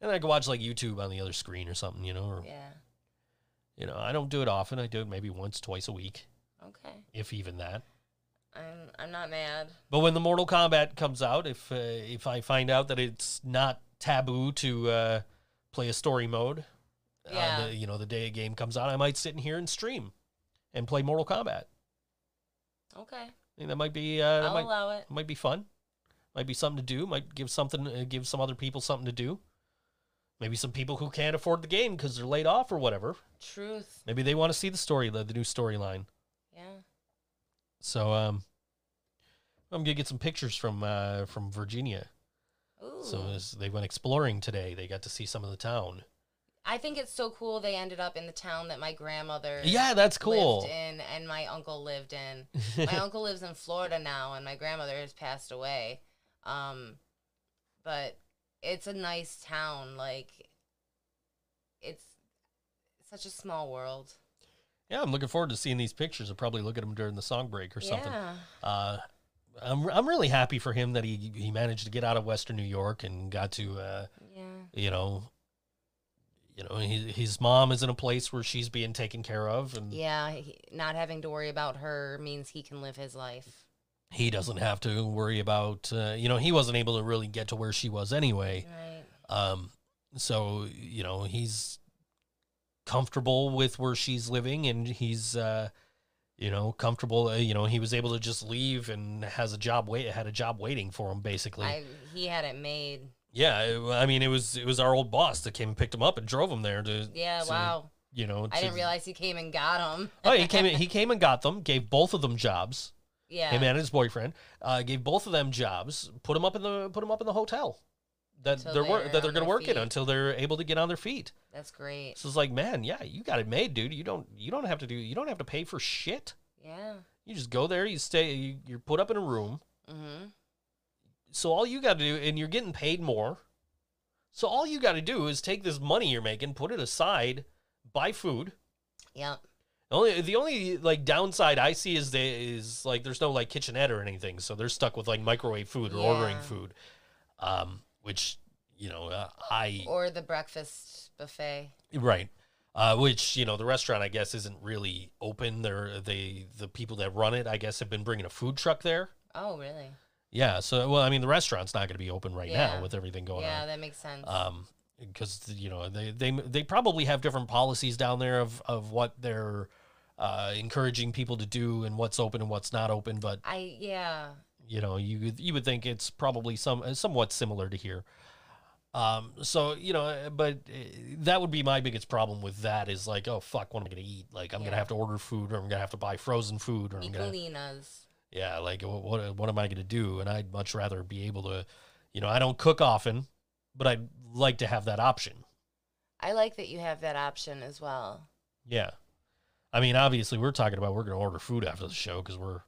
and I can watch like YouTube on the other screen or something, you know. Or Yeah. you know, I don't do it often. I do it maybe once, twice a week, Okay. if even that. I'm I'm not mad. But when the Mortal Kombat comes out, if uh, if I find out that it's not taboo to uh, play a story mode, Yeah. on the, you know, the day a game comes out, I might sit in here and stream and play Mortal Kombat. Okay. I think that might be uh, that I'll might, allow it. might be fun. Might be something to do. Might give something uh, give some other people something to do. Maybe some people who can't afford the game because they're laid off or whatever. Truth. Maybe they want to see the story, the, the new storyline. Yeah. So um, I'm gonna get some pictures from uh, from Virginia. Ooh. So as they went exploring today, they got to see some of the town. I think it's so cool they ended up in the town that my grandmother Yeah, that's cool. lived in and my uncle lived in. my uncle lives in Florida now and my grandmother has passed away. Um but it's a nice town like it's such a small world. Yeah, I'm looking forward to seeing these pictures. I'll probably look at them during the song break or something. Yeah. Uh, I'm I'm really happy for him that he he managed to get out of Western New York and got to uh, Yeah. you know, you know, his, his mom is in a place where she's being taken care of, and Yeah, he, not having to worry about her means he can live his life. he doesn't have to worry about. Uh, you know, he wasn't able to really get to where she was anyway. Right. Um, so you know, he's comfortable with where she's living, and he's uh, you know comfortable. Uh, you know, he was able to just leave and has a job wait had a job waiting for him basically. I he had it made. Yeah, I mean, it was it was our old boss that came and picked him up and drove him there to. Yeah, to, wow. You know, I didn't realize he came and got him. oh, he came. in- He came and got them. Gave both of them jobs. Yeah. Him and his boyfriend uh, gave both of them jobs. Put them up in the put them up in the hotel that Till they're, they're that they're going to work in until they're able to get on their feet. That's great. So it's like, man, yeah, you got it made, dude. You don't you don't have to do you don't have to pay for shit. Yeah. You just go there. You stay. You, you're put up in a room. Mm-hmm. So all you got to do, and you're getting paid more. So all you got to do is take this money you're making, put it aside, buy food. Yeah. The only the only like downside I see is they is like there's no like kitchenette or anything, so they're stuck with like microwave food or ordering food, um, which you know uh, I Or the breakfast buffet. right, uh, which you know the restaurant I guess isn't really open. They're they the people that run it I guess have been bringing a food truck there. Oh, really? Yeah, so well I mean the restaurant's not going to be open right Yeah. now with everything going yeah, on. Yeah, that makes sense. um because you know they they they probably have different policies down there of of what they're uh encouraging people to do and what's open and what's not open but I yeah. you know you would- you would think it's probably some uh, somewhat similar to here um so you know but uh, that would be my biggest problem with that is like oh fuck what am i gonna eat like i'm gonna have to order food or i'm gonna have to buy frozen food or i'm gonna. Yeah like what what, what am i gonna do and i'd much rather be able to you know i don't cook often but i'd like to have that option I like that you have that option as well. Yeah. I mean, obviously, we're talking about we're going to order food after the show because we're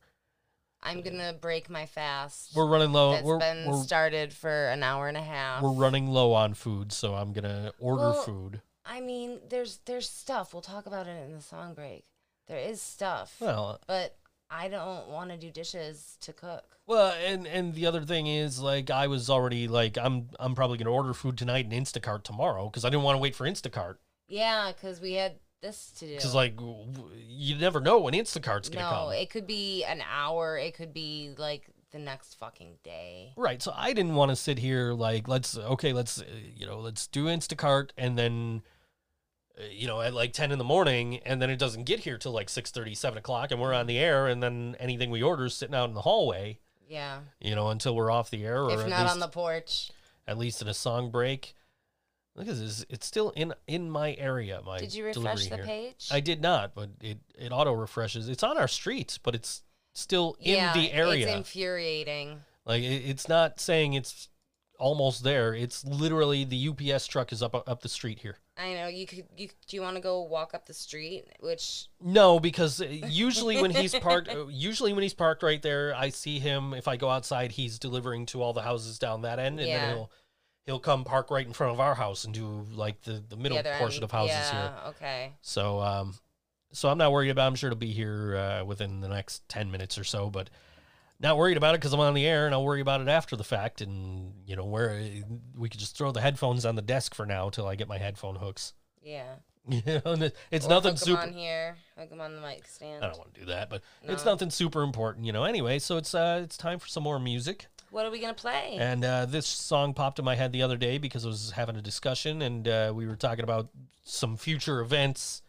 I'm gonna break my fast. we're running low. That's We're been we're, started for an hour and a half. we're running low on food, so I'm gonna order Well, food. I mean, there's there's stuff. We'll talk about it in the song break. There is stuff, Well, but I don't want to do dishes to cook. well, and and the other thing is like I was already like I'm I'm probably gonna order food tonight and Instacart tomorrow because I didn't want to wait for Instacart Yeah, because we had this to do. because like you never know when Instacart's gonna no, come. No, it could be an hour. It could be like the next fucking day. Right. So I didn't want to sit here like let's okay, let's uh, you know, let's do Instacart and then you know, at like 10 in the morning and then it doesn't get here till like 6 7 o'clock and we're on the air and then anything we order is sitting out in the hallway, Yeah, you know, until we're off the air or if not least, on the porch. at least in a song break. Look at this. It's still in in my area, my Did you refresh the here. page? I did not, but it, it auto refreshes. It's on our street, but it's still in yeah, the area. It's infuriating. Like it, it's not saying it's almost there. It's literally the UPS truck is up up the street here. I know you could. You do you want to go walk up the street? Which No, because usually when he's parked, uh, usually when he's parked right there, I see him. If I go outside, he's delivering to all the houses down that end, and Yeah. then he'll he'll come park right in front of our house and do like the the middle other portion end. of houses yeah, here. Okay. So um, so I'm not worried about. it. I'm sure it'll be here uh, within the next ten minutes or so, but. Not worried about it because I'm on the air, and I'll worry about it after the fact. And you know, where we could just throw the headphones on the desk for now till I get my headphone hooks. Yeah. You know, it's Or nothing super. on here. Hook 'em on the mic stand. I don't want to do that, but it's nothing super important, you know. Anyway, so it's uh, it's time for some more music, What are we gonna play? and uh, this song popped in my head the other day because I was having a discussion, and uh, we were talking about some future events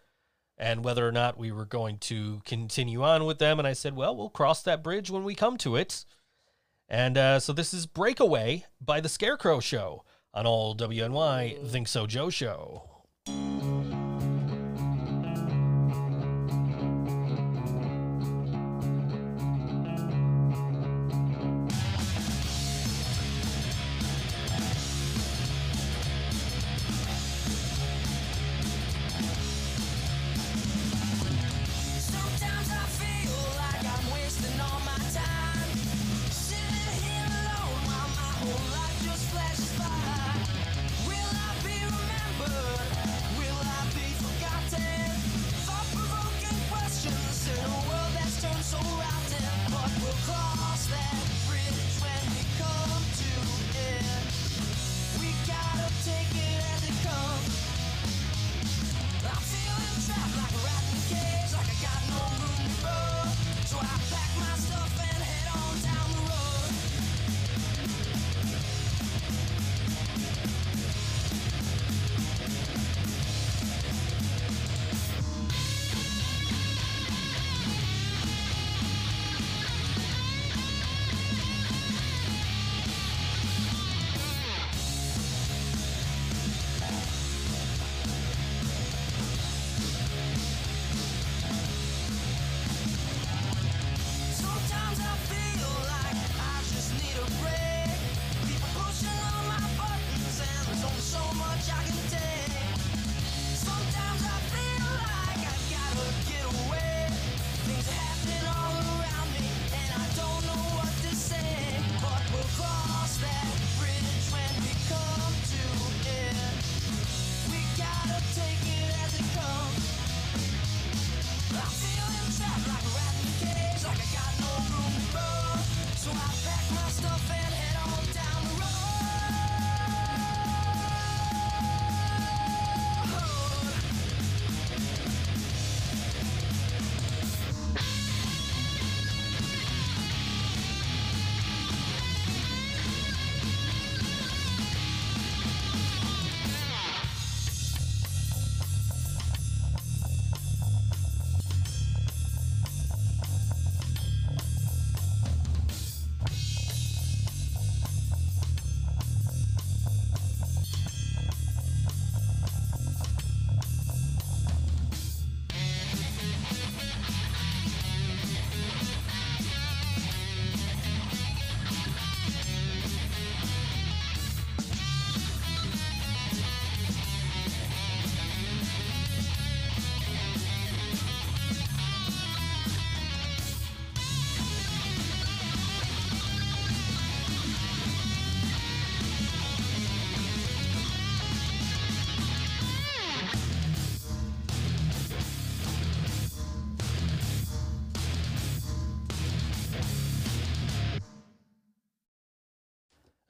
and whether or not we were going to continue on with them. And I said, well, we'll cross that bridge when we come to it. And uh, so this is "Breakaway" by the Scarecrow Show on all WNY Think So Joe Show.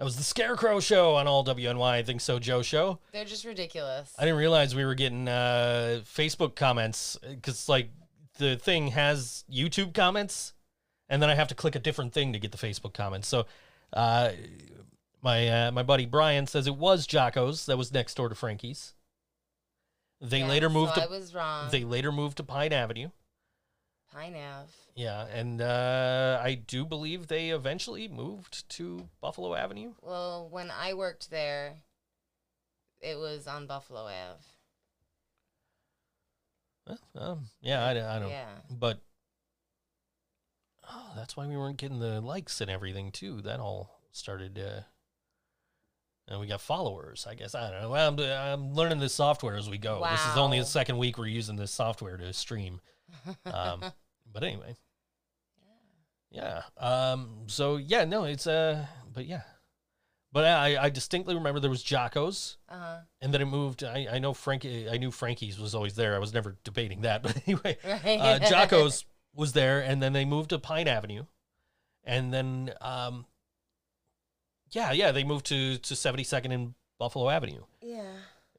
That was the Scarecrow Show on all WNY I Think So Joe Show. They're just ridiculous. I didn't realize we were getting uh, Facebook comments because like the thing has YouTube comments, and then I have to click a different thing to get the Facebook comments. So, uh, my uh, my buddy Brian says it was Jocko's that was next door to Frankie's. They Yeah, later moved so to I was wrong. they later moved to Pine Avenue. Pine Ave. Yeah, and uh, I do believe they eventually moved to Buffalo Avenue. Well, when I worked there, it was on Buffalo Ave. Um, yeah, I, I don't. Yeah. But oh, that's why we weren't getting the likes and everything too. That all started. Uh, and we got followers. I guess I don't know. Well, I'm I'm learning this software as we go. This is only the second week we're using this software to stream. Um, but anyway. Yeah. Um. So yeah. No. It's uh. But yeah. But I, I distinctly remember there was Jocko's, Uh huh. and then it moved. I, I know Frankie. I knew Frankie's was always there. I was never debating that, but anyway, uh, Jocko's was there, and then they moved to Pine Avenue, and then um, yeah, yeah, they moved to to Seventy Second and Buffalo Avenue. Yeah.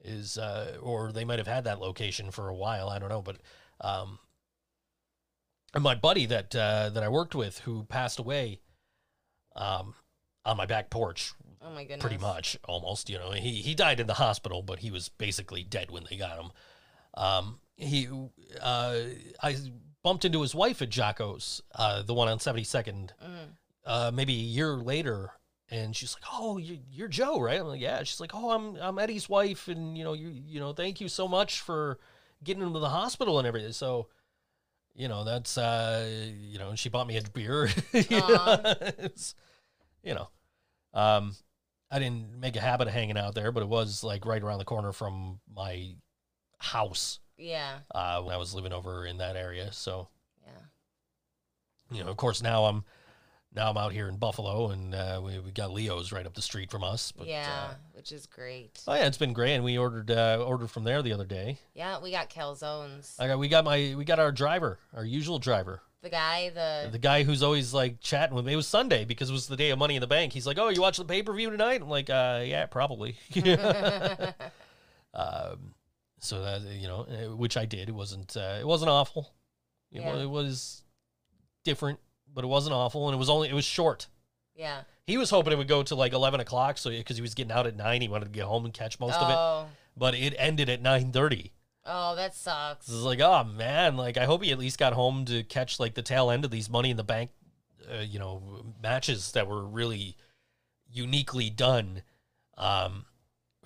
Is uh, or they might have had that location for a while. I don't know, but um, and my buddy that uh, that I worked with who passed away, um, on my back porch Oh my goodness. pretty much almost you know he he died in the hospital but he was basically dead when they got him um he uh i bumped into his wife at jocko's uh the one on 72nd Mm. uh maybe a year later and she's like oh you, you're joe right i'm like yeah she's like oh i'm i'm eddie's wife and you know you you know thank you so much for getting him to the hospital and everything so you know that's uh you know and she bought me a beer you, know, you know um I didn't make a habit of hanging out there, but it was like right around the corner from my house Yeah. uh, when I was living over in that area. So, Yeah. you know, of course, now I'm now I'm out here in Buffalo, and uh, we we got Leo's right up the street from us. But, yeah. Uh, which is great. oh yeah, it's been great. And we ordered uh, ordered from there the other day. Yeah, we got calzones. I got we got my we got our driver, our usual driver, the guy, the the guy who's always like chatting with me. It was Sunday because it was the day of Money in the Bank. He's like, "Oh, you watching the pay per view tonight?" I'm like, uh, "Yeah, probably." um, so that you know, uh, which I did. It wasn't uh, it wasn't awful. You know, Yeah. it was different, but it wasn't awful, and it was only it was short. yeah. He was hoping it would go to like eleven o'clock, so because he was getting out at nine, he wanted to get home and catch most of it. oh. But it ended at nine thirty. Oh, that sucks. It's like, oh man, like I hope he at least got home to catch like the tail end of these Money in the Bank, uh, you know, matches that were really uniquely done um,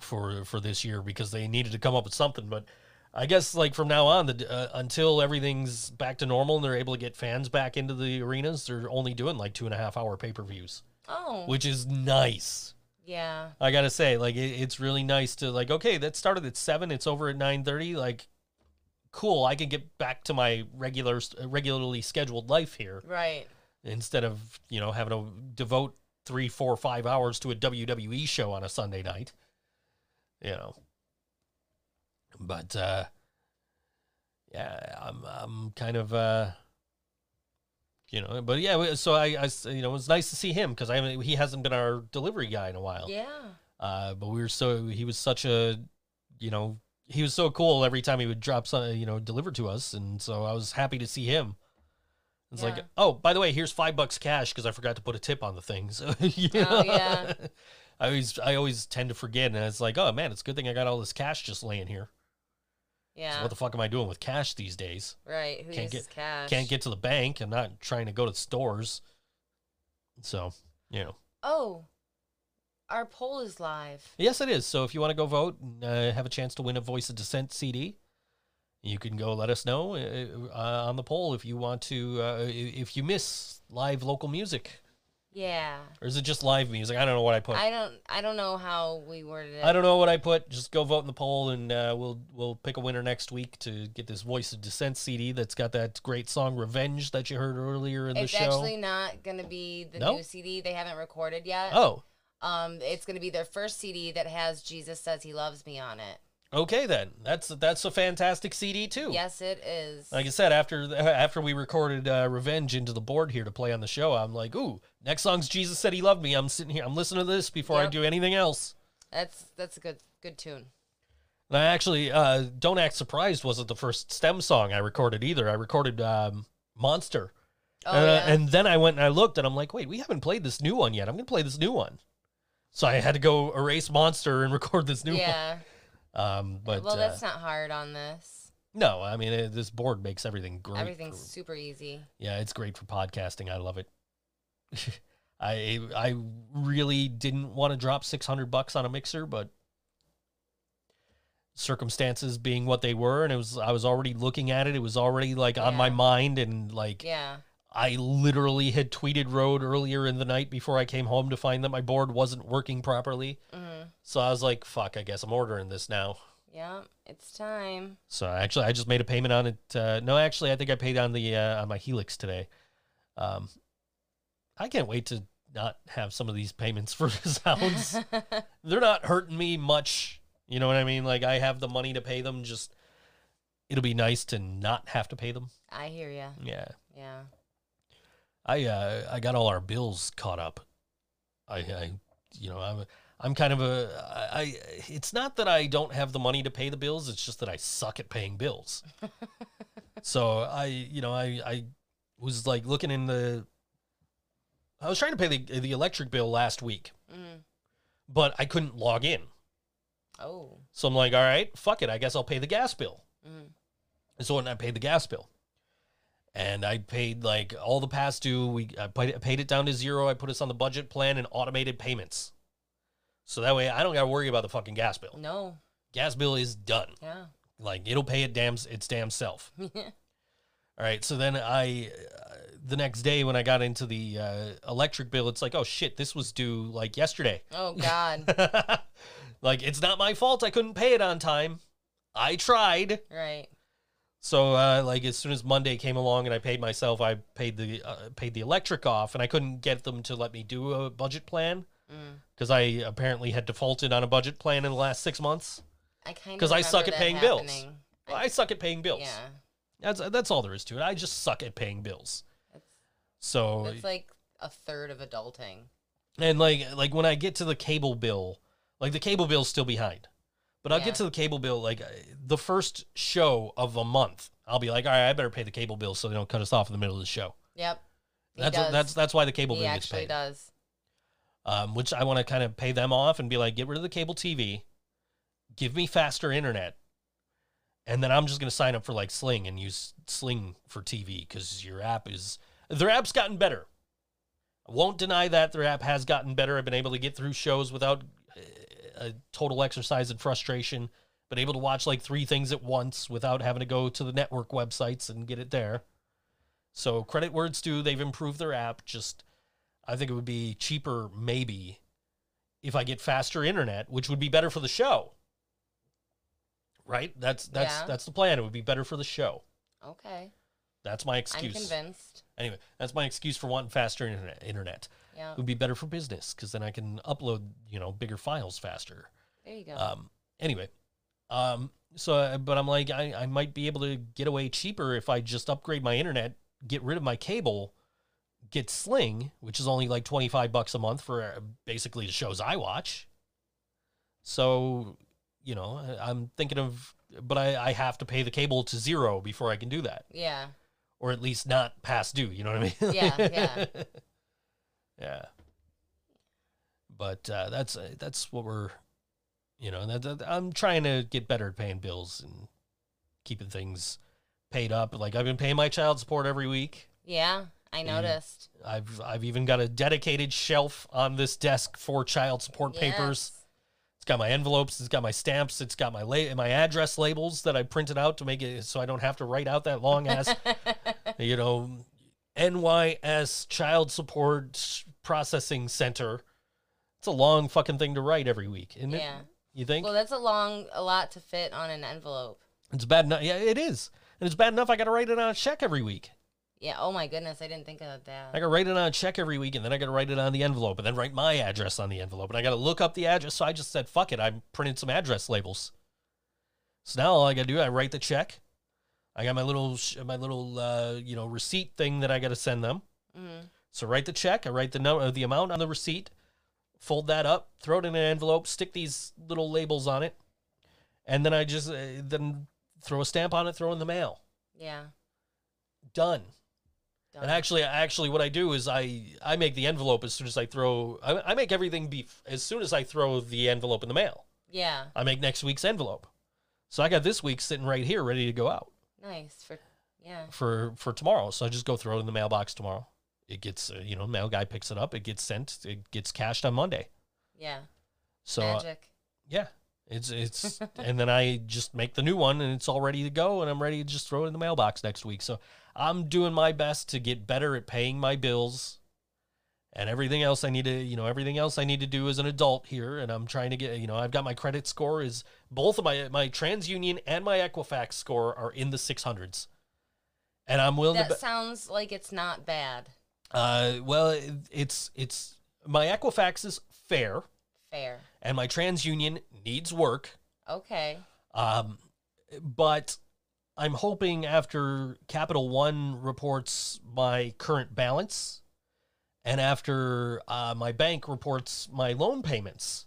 for for this year because they needed to come up with something. But I guess like from now on, the, uh, until everything's back to normal and they're able to get fans back into the arenas, they're only doing like two and a half hour pay per views, Oh. which is nice. yeah. I gotta say, like it, it's really nice to like. Okay, that started at seven. It's over at nine thirty. Like, cool. I can get back to my regular, regularly scheduled life here Right. instead of you know having to devote three, four, five hours to a WWE show on a Sunday night. You know. But uh yeah, I'm I'm kind of uh you know, but yeah, so I you know, it was nice to see him because I haven't, he hasn't been our delivery guy in a while. Yeah. Uh, but we were so he was such a, you know, he was so cool every time he would drop some, you know, deliver to us, and so I was happy to see him. It's Yeah. like, oh, by the way, here's five bucks cash because I forgot to put a tip on the thing. So, you Oh, know? yeah. I always, I always tend to forget, and it's like, oh man, it's a good thing I got all this cash just laying here. Yeah. What the fuck am I doing with cash these days? right. Who Can't get- cash? Can't get to the bank. I'm not trying to go to stores. So, you know. Oh. Our poll is live. Yes, it is. So if you want to go vote and uh, have a chance to win a Voice of Dissent CD, you can go let us know uh, uh, on the poll if you want to, uh, if you miss live local music. Yeah. Or is it just live music? I don't know what I put. I, don't. I don't know how we worded it. I don't know what I put. Just go vote in the poll, and uh, we'll we'll pick a winner next week to get this Voice of Dissent CD that's got that great song "Revenge" that you heard earlier in the show. It's actually not gonna be the No? new CD. They haven't recorded yet. oh, Um, it's gonna be their first CD that has "Jesus Says He Loves Me" on it. Okay then. That's that's a fantastic CD too. Yes, it is. Like I said, after after we recorded uh, "Revenge" into the board here to play on the show, I'm like, "Ooh, next song's Jesus said He loved me." I'm sitting here, I'm listening to this before I do anything else. That's that's a good good tune. And I actually, uh, "Don't Act Surprised" wasn't the first STEMM song I recorded either. I recorded um, "Monster," Oh and, uh, and then I went and I looked, and I'm like, "Wait, we haven't played this new one yet. I'm gonna play this new one." So I had to go erase "Monster" and record this new yeah. one. Um, but well, uh, that's not hard on this. no, I mean uh, this board makes everything great. Everything's for- super easy. Yeah, it's great for podcasting. I love it. I I really didn't want to drop 600 bucks on a mixer, but circumstances being what they were and it was I was already looking at it. It was already like on my mind and like Yeah. I literally had tweeted Road earlier in the night before I came home to find that my board wasn't working properly. So I was like, fuck, I guess I'm ordering this now. Yeah. It's time. So actually, I just made a payment on it. Uh, no, actually, I think I paid on the uh, on my Helix today. Um, I can't wait to not have some of these payments for sounds. They're not hurting me much. You know what I mean? Like I have the money to pay them. Just it'll be nice to not have to pay them. I hear ya. Yeah. Yeah. I uh, I got all our bills caught up. I, I you know I'm I'm kind of a I, it's not that I don't have the money to pay the bills. It's just that I suck at paying bills. so I you know I I was like looking in the. I was trying to pay the the electric bill last week, Mm. but I couldn't log in. Oh. So I'm like, all right, fuck it. I guess I'll pay the gas bill. Mm. And so when I paid the gas bill, and I paid like all the past due, we I paid, paid it down to zero. I put us on the budget plan and automated payments, so that way I don't got to worry about the fucking gas bill. No. Gas bill is done. Yeah. Like it'll pay it damn its damn self. All right. So then I, uh, the next day when I got into the uh, electric bill, it's like, oh shit, this was due like yesterday. Oh God. like it's not my fault I couldn't pay it on time. I tried. right. So uh, like as soon as Monday came along and I paid myself, I paid the uh, paid the electric off, and I couldn't get them to let me do a budget plan. Because I apparently had defaulted on a budget plan in the last six months. I kind of Because I suck at paying bills. happening. Well, I suck at paying bills. Yeah. That's that's all there is to it. I just suck at paying bills. So It's like a third of adulting. and like like when I get to the cable bill, like the cable bill's still behind. But I'll Yeah. get to the cable bill like uh, the first show of a month. I'll be like, all right, I better pay the cable bill so they don't cut us off in the middle of the show. Yep. He That's does. that's that's why the cable he bill gets actually paid. does. Um, which I want to kind of pay them off and be like, get rid of the cable TV, give me faster internet, and then I'm just gonna sign up for like Sling and use Sling for TV because your app is their app's gotten better. I won't deny that their app has gotten better. I've been able to get through shows without uh, a total exercise in frustration. Been able to watch like three things at once without having to go to the network websites and get it there. So credit words due, they've improved their app. Just I think it would be cheaper, maybe, if I get faster internet, which would be better for the show. Right? That's that's Yeah. that's the plan. It would be better for the show. Okay. That's my I'm excuse. convinced. Anyway, that's my excuse for wanting faster internet. Internet Yeah. it would be better for business because then I can upload, you know, bigger files faster. There you go. Um. Anyway, um. So, but I'm like, I, I might be able to get away cheaper if I just upgrade my internet, get rid of my cable, get Sling, which is only like 25 bucks a month for uh, basically the shows I watch. So, you know, I'm thinking of, but I, I have to pay the cable to zero before I can do that, yeah. or at least not past due. You know what I mean? Yeah, yeah. yeah. But uh, that's uh, that's what we're, you know, that, that- I'm trying to get better at paying bills and keeping things paid up. Like I've been paying my child support every week. Yeah. I noticed. I've I've even got a dedicated shelf on this desk for child support papers. It's got my envelopes. It's got my stamps. It's got my la- my address labels that I printed out to make it so I don't have to write out that long ass, you know, NYS Child Support Processing Center. It's a long fucking thing to write every week, isn't Yeah. it? You think? Well, that's a long, a lot to fit on an envelope. it's bad enough. Yeah, it is, and it's bad enough. I got to write it on a check every week. Yeah. Oh my goodness, I didn't think of that. I got to write it on a check every week, and then I got to write it on the envelope, and then write my address on the envelope, and I got to look up the address. So I just said, "Fuck it," I printed some address labels. So now all I got to do, I write the check. I got my little, my little, uh, you know, receipt thing that I got to send them. Mhm. So write the check. I write the number, the amount on the receipt, fold that up, throw it in an envelope, stick these little labels on it, and then I just uh, then throw a stamp on it, throw in the mail. Yeah. Done. Done. And actually, actually, what I do is I I make the envelope as soon as I throw. I, I make everything be as soon as I throw the envelope in the mail. yeah. I make next week's envelope. So I got this week sitting right here, ready to go out Nice for. Yeah. for for tomorrow. So I just go throw it in the mailbox tomorrow. It gets uh, you know mail guy picks it up. It gets sent. It gets cashed on Monday. Yeah. So uh, Magic. yeah, it's it's and then I just make the new one and it's all ready to go and I'm ready to just throw it in the mailbox next week. So I'm doing my best to get better at paying my bills and everything else I need to, you know, everything else I need to do as an adult here and I'm trying to get, you know, I've got my credit score is both of my my TransUnion and my Equifax score are in the 600s. And I'm willing That to be- sounds like it's not bad. uh, well, it's it's my Equifax is fair, Fair. and my TransUnion needs work. Okay. Um, but I'm hoping after Capital One reports my current balance, and after uh, my bank reports my loan payments,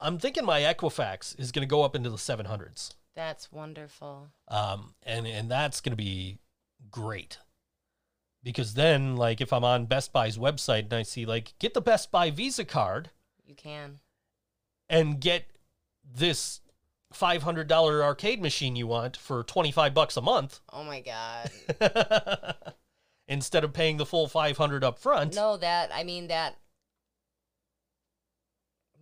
I'm thinking my Equifax is going to go up into the 700s. That's wonderful. um, and and that's going to be great because then like if i'm on best buy's website and i see like get the best buy visa card You can. and get this $500 arcade machine you want for 25 bucks a month Oh my god. instead of paying the full 500 up front no, that I mean that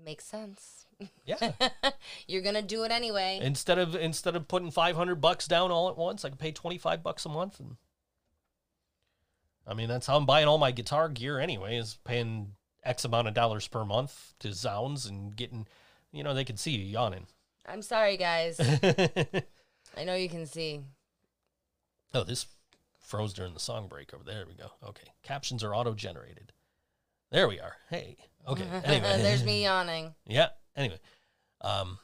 makes sense. yeah You're gonna do it anyway. instead of instead of putting 500 bucks down all at once i can pay 25 bucks a month and i mean that's how i'm buying all my guitar gear anyway is paying x amount of dollars per month to zounds and getting you know they can see you yawning I'm sorry, guys. I know you can see. oh this froze during the song break over there we go okay captions are auto generated there we are hey okay anyway There's me yawning. Yeah. Anyway, um,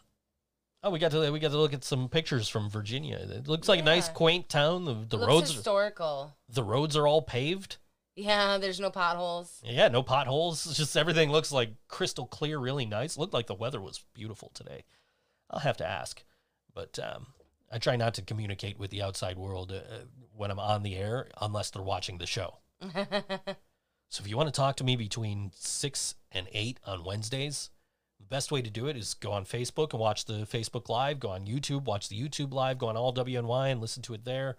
oh, we got to we got to look at some pictures from Virginia. It looks like a nice, Yeah. quaint town. The the Looks roads historical. the roads are all paved. Yeah, there's no potholes. Yeah, no potholes. It's just everything looks like crystal clear, really nice. Looked like the weather was beautiful today. I'll have to ask, but um, I try not to communicate with the outside world uh, when I'm on the air unless they're watching the show. So if you want to talk to me between six and eight on Wednesdays, the best way to do it is go on Facebook and watch the Facebook Live. Go on YouTube, watch the YouTube Live. Go on all WNY and listen to it there.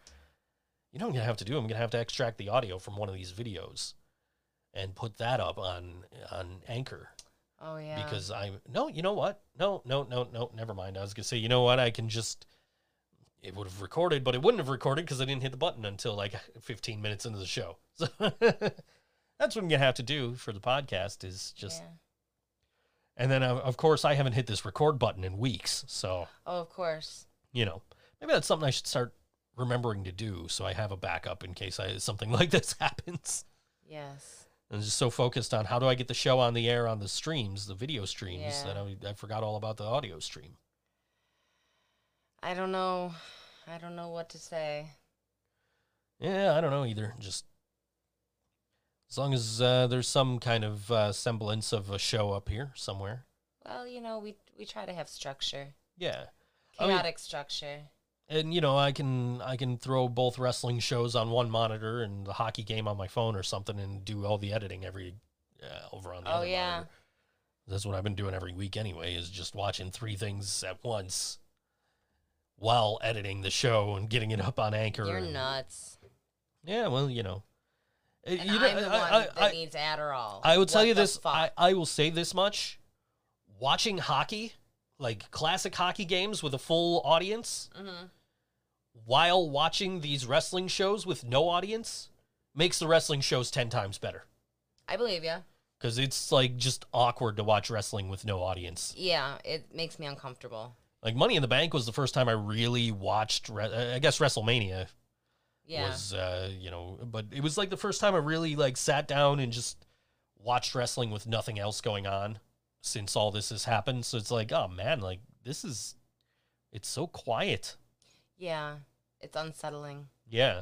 You know what I'm gonna have to do? I'm gonna have to extract the audio from one of these videos and put that up on on Anchor Oh yeah. because I no, you know what? No, no, no, no. Never mind. I was gonna say, you know what? I can just it would have recorded, but it wouldn't have recorded because I didn't hit the button until like 15 minutes into the show. So that's what I'm gonna have to do for the podcast is just, Yeah. and then of course I haven't hit this record button in weeks, so Oh, of course. you know maybe that's something I should start remembering to do so I have a backup in case I, something like this happens. Yes. I'm just so focused on how do I get the show on the air on the streams, the video streams, Yeah. that I, I forgot all about the audio stream. I don't know. I don't know what to say. Yeah, I don't know either. Just as long as uh, there's some kind of uh, semblance of a show up here somewhere. Well, you know, we we try to have structure, Yeah, I mean- chaotic structure. And you know I can I can throw both wrestling shows on one monitor and the hockey game on my phone or something and do all the editing every uh, over on the Oh other yeah. monitor. That's what I've been doing every week anyway. Is just watching three things at once while editing the show and getting it up on Anchor. You're and- nuts. Yeah, well, you know. Uh, And you know, I'm the I- one I- that I- needs Adderall. I will tell What you this. I, fuck? I will say this much. Watching hockey, like classic hockey games with a full audience, Mhm. While watching these wrestling shows with no audience, makes the wrestling shows 10 times better. I believe you. Because it's like just awkward to watch wrestling with no audience. Yeah, it makes me uncomfortable. Like Money in the Bank was the first time I really watched, re- I guess WrestleMania Yeah. was, uh, you know, but it was like the first time I really like sat down and just watched wrestling with nothing else going on since all this has happened. So it's like, oh man, like this is, it's so quiet. yeah. It's unsettling. Yeah.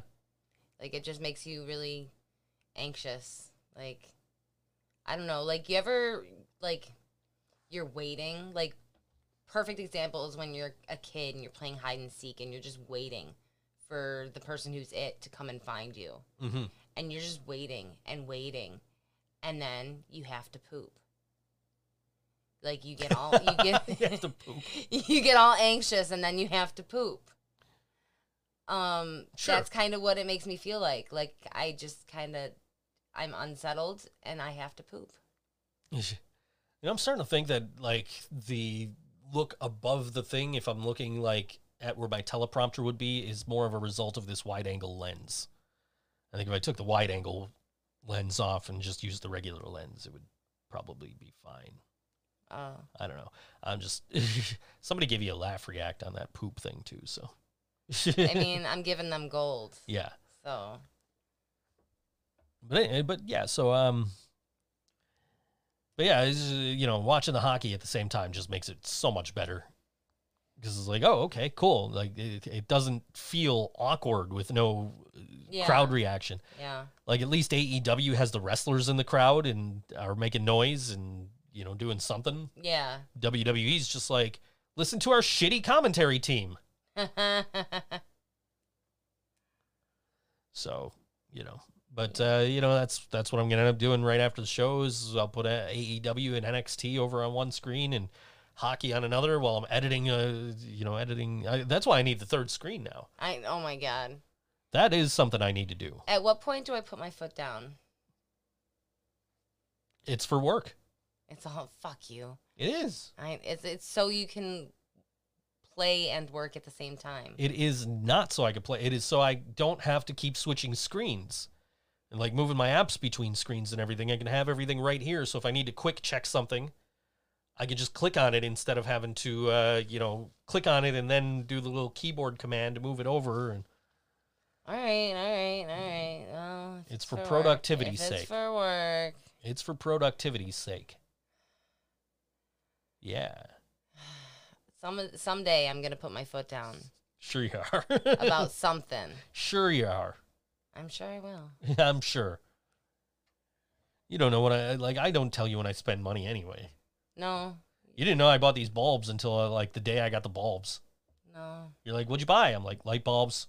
Like it just makes you really anxious. Like I don't know, like you ever like you're waiting, like perfect example is when you're a kid and you're playing hide and seek and you're just waiting for the person who's it to come and find you. Mm-hmm. And you're just waiting and waiting and then you have to poop. Like you get all you get You have to poop. you get all anxious and then you have to poop. Um, Sure. that's kind of what it makes me feel like. Like I just kind of, I'm unsettled and I have to poop. You know, I'm starting to think that like the look above the thing, if I'm looking like at where my teleprompter would be, is more of a result of this wide angle lens. I think if I took the wide angle lens off and just used the regular lens, it would probably be fine. Oh, I don't know. I'm just somebody gave you a laugh react on that poop thing too. So I mean, I'm giving them gold. yeah, So but but yeah. So um, But yeah, you know, watching the hockey at the same time just makes it so much better. Because it's like, oh, okay, cool. Like it, it doesn't feel awkward with no uh, Yeah. crowd reaction. Yeah. Like at least AEW has the wrestlers in the crowd and are making noise and you know doing something. Yeah. WWE's just like, listen to our shitty commentary team. So, you know, but uh, you know that's that's what I'm gonna end up doing right after the shows. I'll put uh, AEW and NXT over on one screen and hockey on another while I'm editing. Uh, you know, editing. I, that's why I need the third screen now. I oh my god. That is something I need to do. At what point do I put my foot down? It's for work. It's all fuck you. It is. I it's it's so you can play and work at the same time. It is not so I could play. It is so I don't have to keep switching screens and like moving my apps between screens and everything. I can have everything right here. So if I need to quick check something, I can just click on it instead of having to, uh, you know, click on it and then do the little keyboard command to move it over. And All right, all right, all right. Well, It's for work, productivity's sake. It's for work. it's for productivity's sake. Yeah, Some someday I'm gonna put my foot down sure you are. about something. sure you are. I'm sure I will. Yeah, I'm sure. You don't know what I like. I don't tell you when I spend money anyway. No, You didn't know I bought these bulbs until uh, like the day I got the bulbs. no. You're like, what'd you buy? I'm like, light bulbs.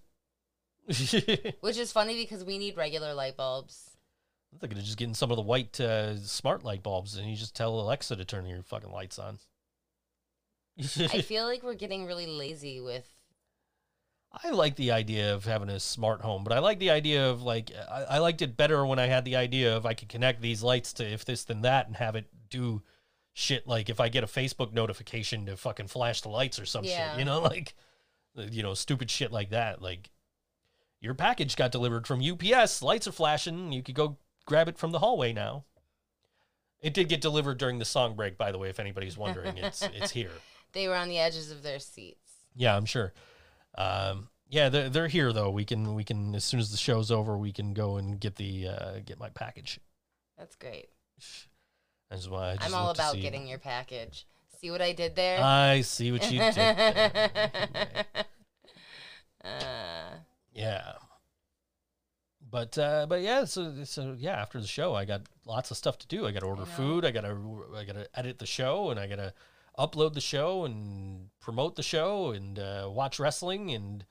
Which is funny because we need regular light bulbs. I'm thinking of just getting some of the white uh, smart light bulbs, and you just tell Alexa to turn your fucking lights on. I feel like we're getting really lazy with. I like the idea of having a smart home, but I like the idea of like I, I liked it better when I had the idea of I could connect these lights to if this then that and have it do shit like if I get a Facebook notification to fucking flash the lights or some Yeah. shit, you know, like you know, stupid shit like that. Like your package got delivered from UPS, lights are flashing, you could go grab it from the hallway now. It did get delivered during the song break, by the way, if anybody's wondering. It's it's here. They were on the edges of their seats. Yeah, I'm sure. Um, yeah, they're they're here though. We can we can as soon as the show's over, we can go and get the uh, get my package. That's great. That's why I just I'm all about getting your package. See what I did there? I see what you did. there. Uh, yeah, but uh, but yeah, so so yeah. After the show, I got lots of stuff to do. I got to order know. food. I got to I got to edit the show, and I got to upload the show and promote the show and uh, watch wrestling and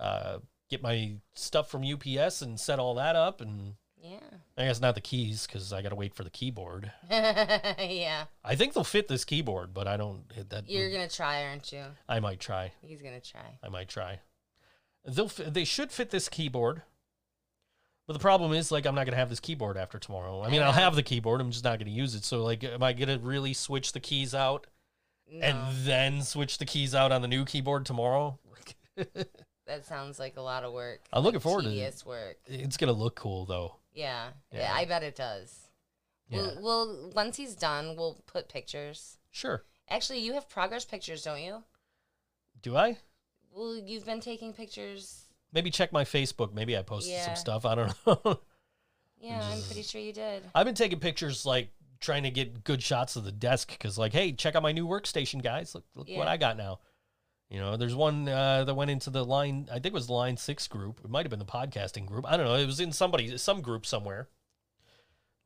uh, get my stuff from UPS and set all that up and. yeah. I guess not the keys because I got to wait for the keyboard. yeah. I think they'll fit this keyboard, but I don't. Hit that You're going to try, aren't you? I might try. He's going to try. I might try. They'll. They should fit this keyboard. But the problem is, like, I'm not gonna have this keyboard after tomorrow. I mean, I'll have the keyboard. I'm just not gonna use it. So, like, am I gonna really switch the keys out No, and then switch the keys out on the new keyboard tomorrow? that sounds like a lot of work. I'm looking like forward to it. work. it's gonna look cool though. Yeah. Yeah. yeah. I bet it does. Yeah. We'll, we'll, once he's done, we'll put pictures. Sure. Actually, you have progress pictures, don't you? Do I? Well, you've been taking pictures. Maybe check my Facebook. Maybe I posted Yeah. some stuff. I don't know. Yeah, I'm pretty sure you did. I've been taking pictures like trying to get good shots of the desk because like, hey, check out my new workstation, guys. Look, look what I got now. You know, there's one uh, that went into the line. I think it was the line six group. It might have been the podcasting group. I don't know. It was in somebody some group somewhere.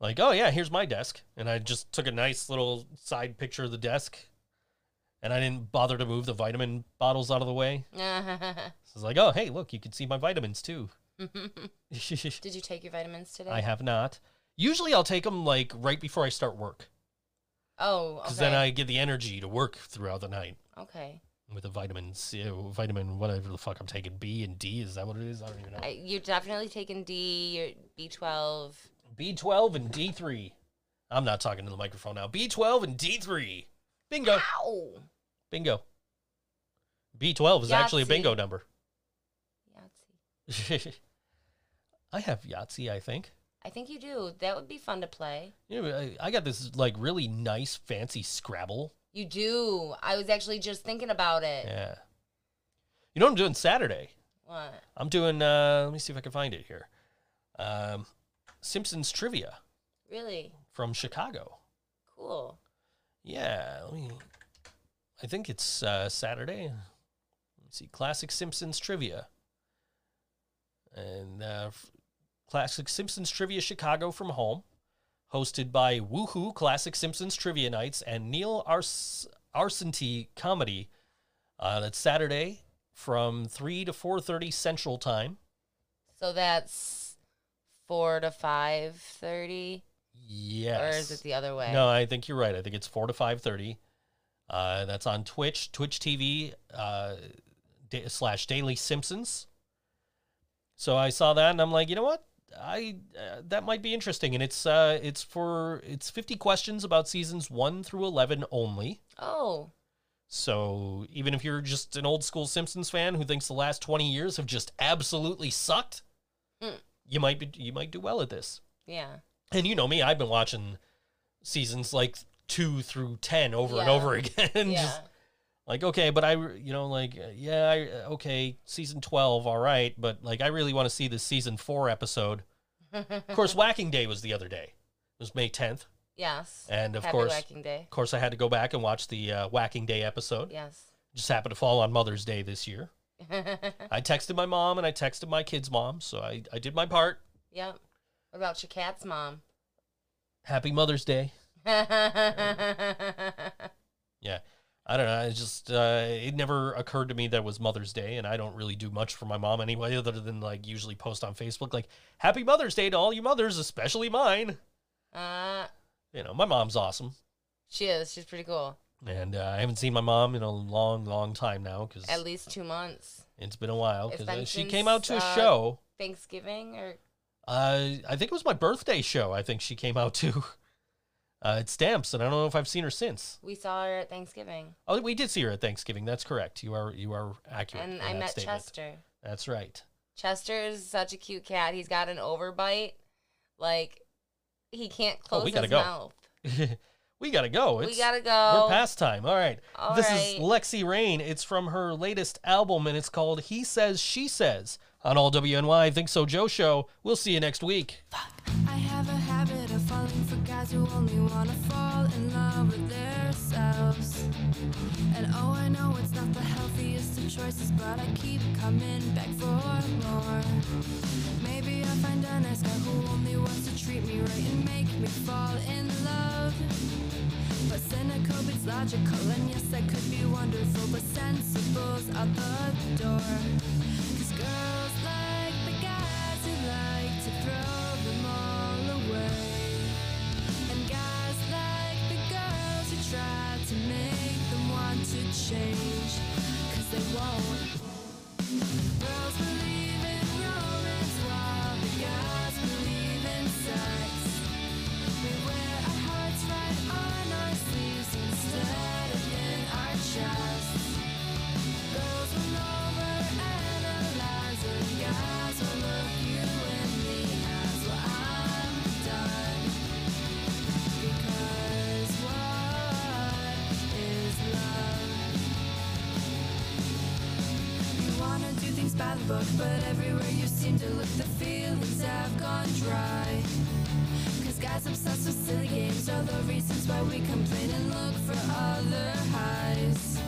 Like, oh yeah, here's my desk, and I just took a nice little side picture of the desk, and I didn't bother to move the vitamin bottles out of the way. So it's like, oh hey, look, you can see my vitamins too. did you take your vitamins today? I have not. Usually, I'll take them like right before I start work. Oh, okay. because then I get the energy to work throughout the night Okay. with the vitamin C, vitamin whatever the fuck I'm taking, B and D. Is that what it is? I don't even know. I, you're definitely taking D, your B12. B12 and D3. I'm not talking to the microphone now. B12 and D3. Bingo. Ow! Bingo. B12 is actually a bingo number. Yahtzee. I have Yahtzee, I think. I think you do. That would be fun to play. Know, I, I got this like really nice, fancy Scrabble. You do. I was actually just thinking about it. Yeah. You know what I'm doing Saturday? What? I'm doing. Uh, let me see if I can find it here. Um, Simpsons trivia Really? from Chicago. Cool. Yeah, let me. I think it's uh, Saturday. Let me see. Classic Simpsons trivia. And uh, Classic Simpsons Trivia Chicago from home, hosted by Woohoo Classic Simpsons Trivia Nights and Neil Ars- Arsenty Comedy. Uh, that's Saturday from 3 to 4.30 Central Time. So that's four to five thirty, Yes. or is it the other way? No, I think you're right. I think it's four to five thirty. Uh, that's on Twitch, Twitch TV uh, da- slash Daily Simpsons. So I saw that and I'm like, you know what? I uh, that might be interesting, and it's uh, it's for it's fifty questions about seasons one through eleven only. Oh, So even if you're just an old school Simpsons fan who thinks the last twenty years have just absolutely sucked, Hmm. you might be you might do well at this. yeah. And you know me, I've been watching seasons like two through ten over and over again. Yeah. Just like okay, but I, you know, like uh, yeah, I, uh, okay, season twelve, all right, but like I really want to see the season four episode. Of course, Whacking Day was the other day. It was May tenth, yes. and of Happy course, Whacking Day. of course, I had to go back and watch the uh, Whacking Day episode. Yes. Just happened to fall on Mother's Day this year. I texted my mom and I texted my kid's mom, so I, I did my part. yep. What about your cat's mom? Happy Mother's Day. yeah. I don't know. It just uh, it never occurred to me that it was Mother's Day, and I don't really do much for my mom anyway, other than like usually post on Facebook like "Happy Mother's Day to all you mothers, especially mine." Uh, You know, my mom's awesome, she is. She's pretty cool. and uh, I haven't seen my mom in a long, long time now because At least two months. it's been a while. Because been she came out to a uh, show. Thanksgiving or Uh, I think it was my birthday show. I think she came out to. Uh, at Stamps, and I don't know if I've seen her since. we saw her at Thanksgiving. Oh, we did see her at Thanksgiving. That's correct. You are you are accurate. And in I that met statement. Chester. That's right. Chester is such a cute cat. He's got an overbite. Like he can't close Oh, we gotta his go. mouth. we gotta go. We gotta go. We're past time. All right. All this right. is Lexxi Raine. It's from her latest album, and it's called He Says, She Says on All WNY Think So Joe Show. We'll see you next week. I guys who only wanna fall in love with themselves. And oh, I know it's not the healthiest of choices, but I keep coming back for more. Maybe I'll find a nice guy who only wants to treat me right and make me fall in love. But cynical beats logical, and yes, that could be wonderful, but sensible's out the door. Cause girls like the guys who like to throw change. Cause they won't. By the book, but everywhere you seem to look, the feelings have gone dry. Cause guys obsessed with silly games are the reasons why we complain and look for other highs.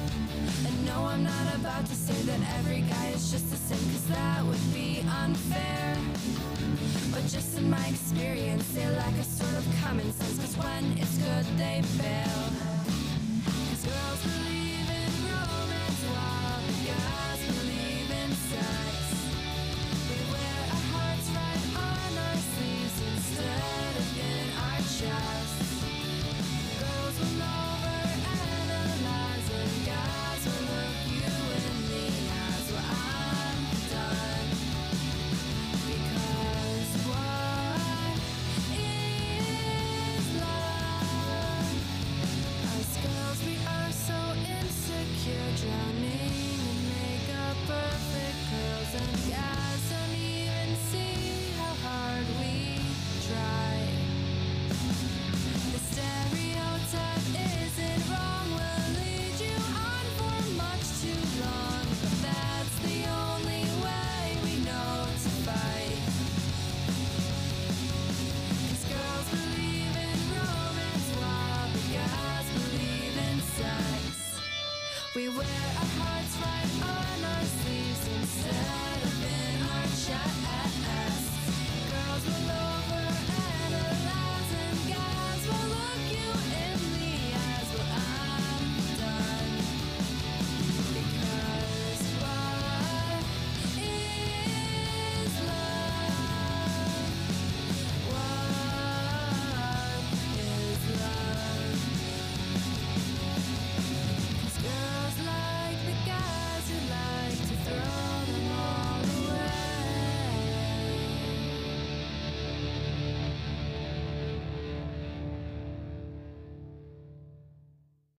And no, I'm not about to say that every guy is just the same, cause that would be unfair. But just in my experience, they lack a sort of common sense, cause when it's good, they bail.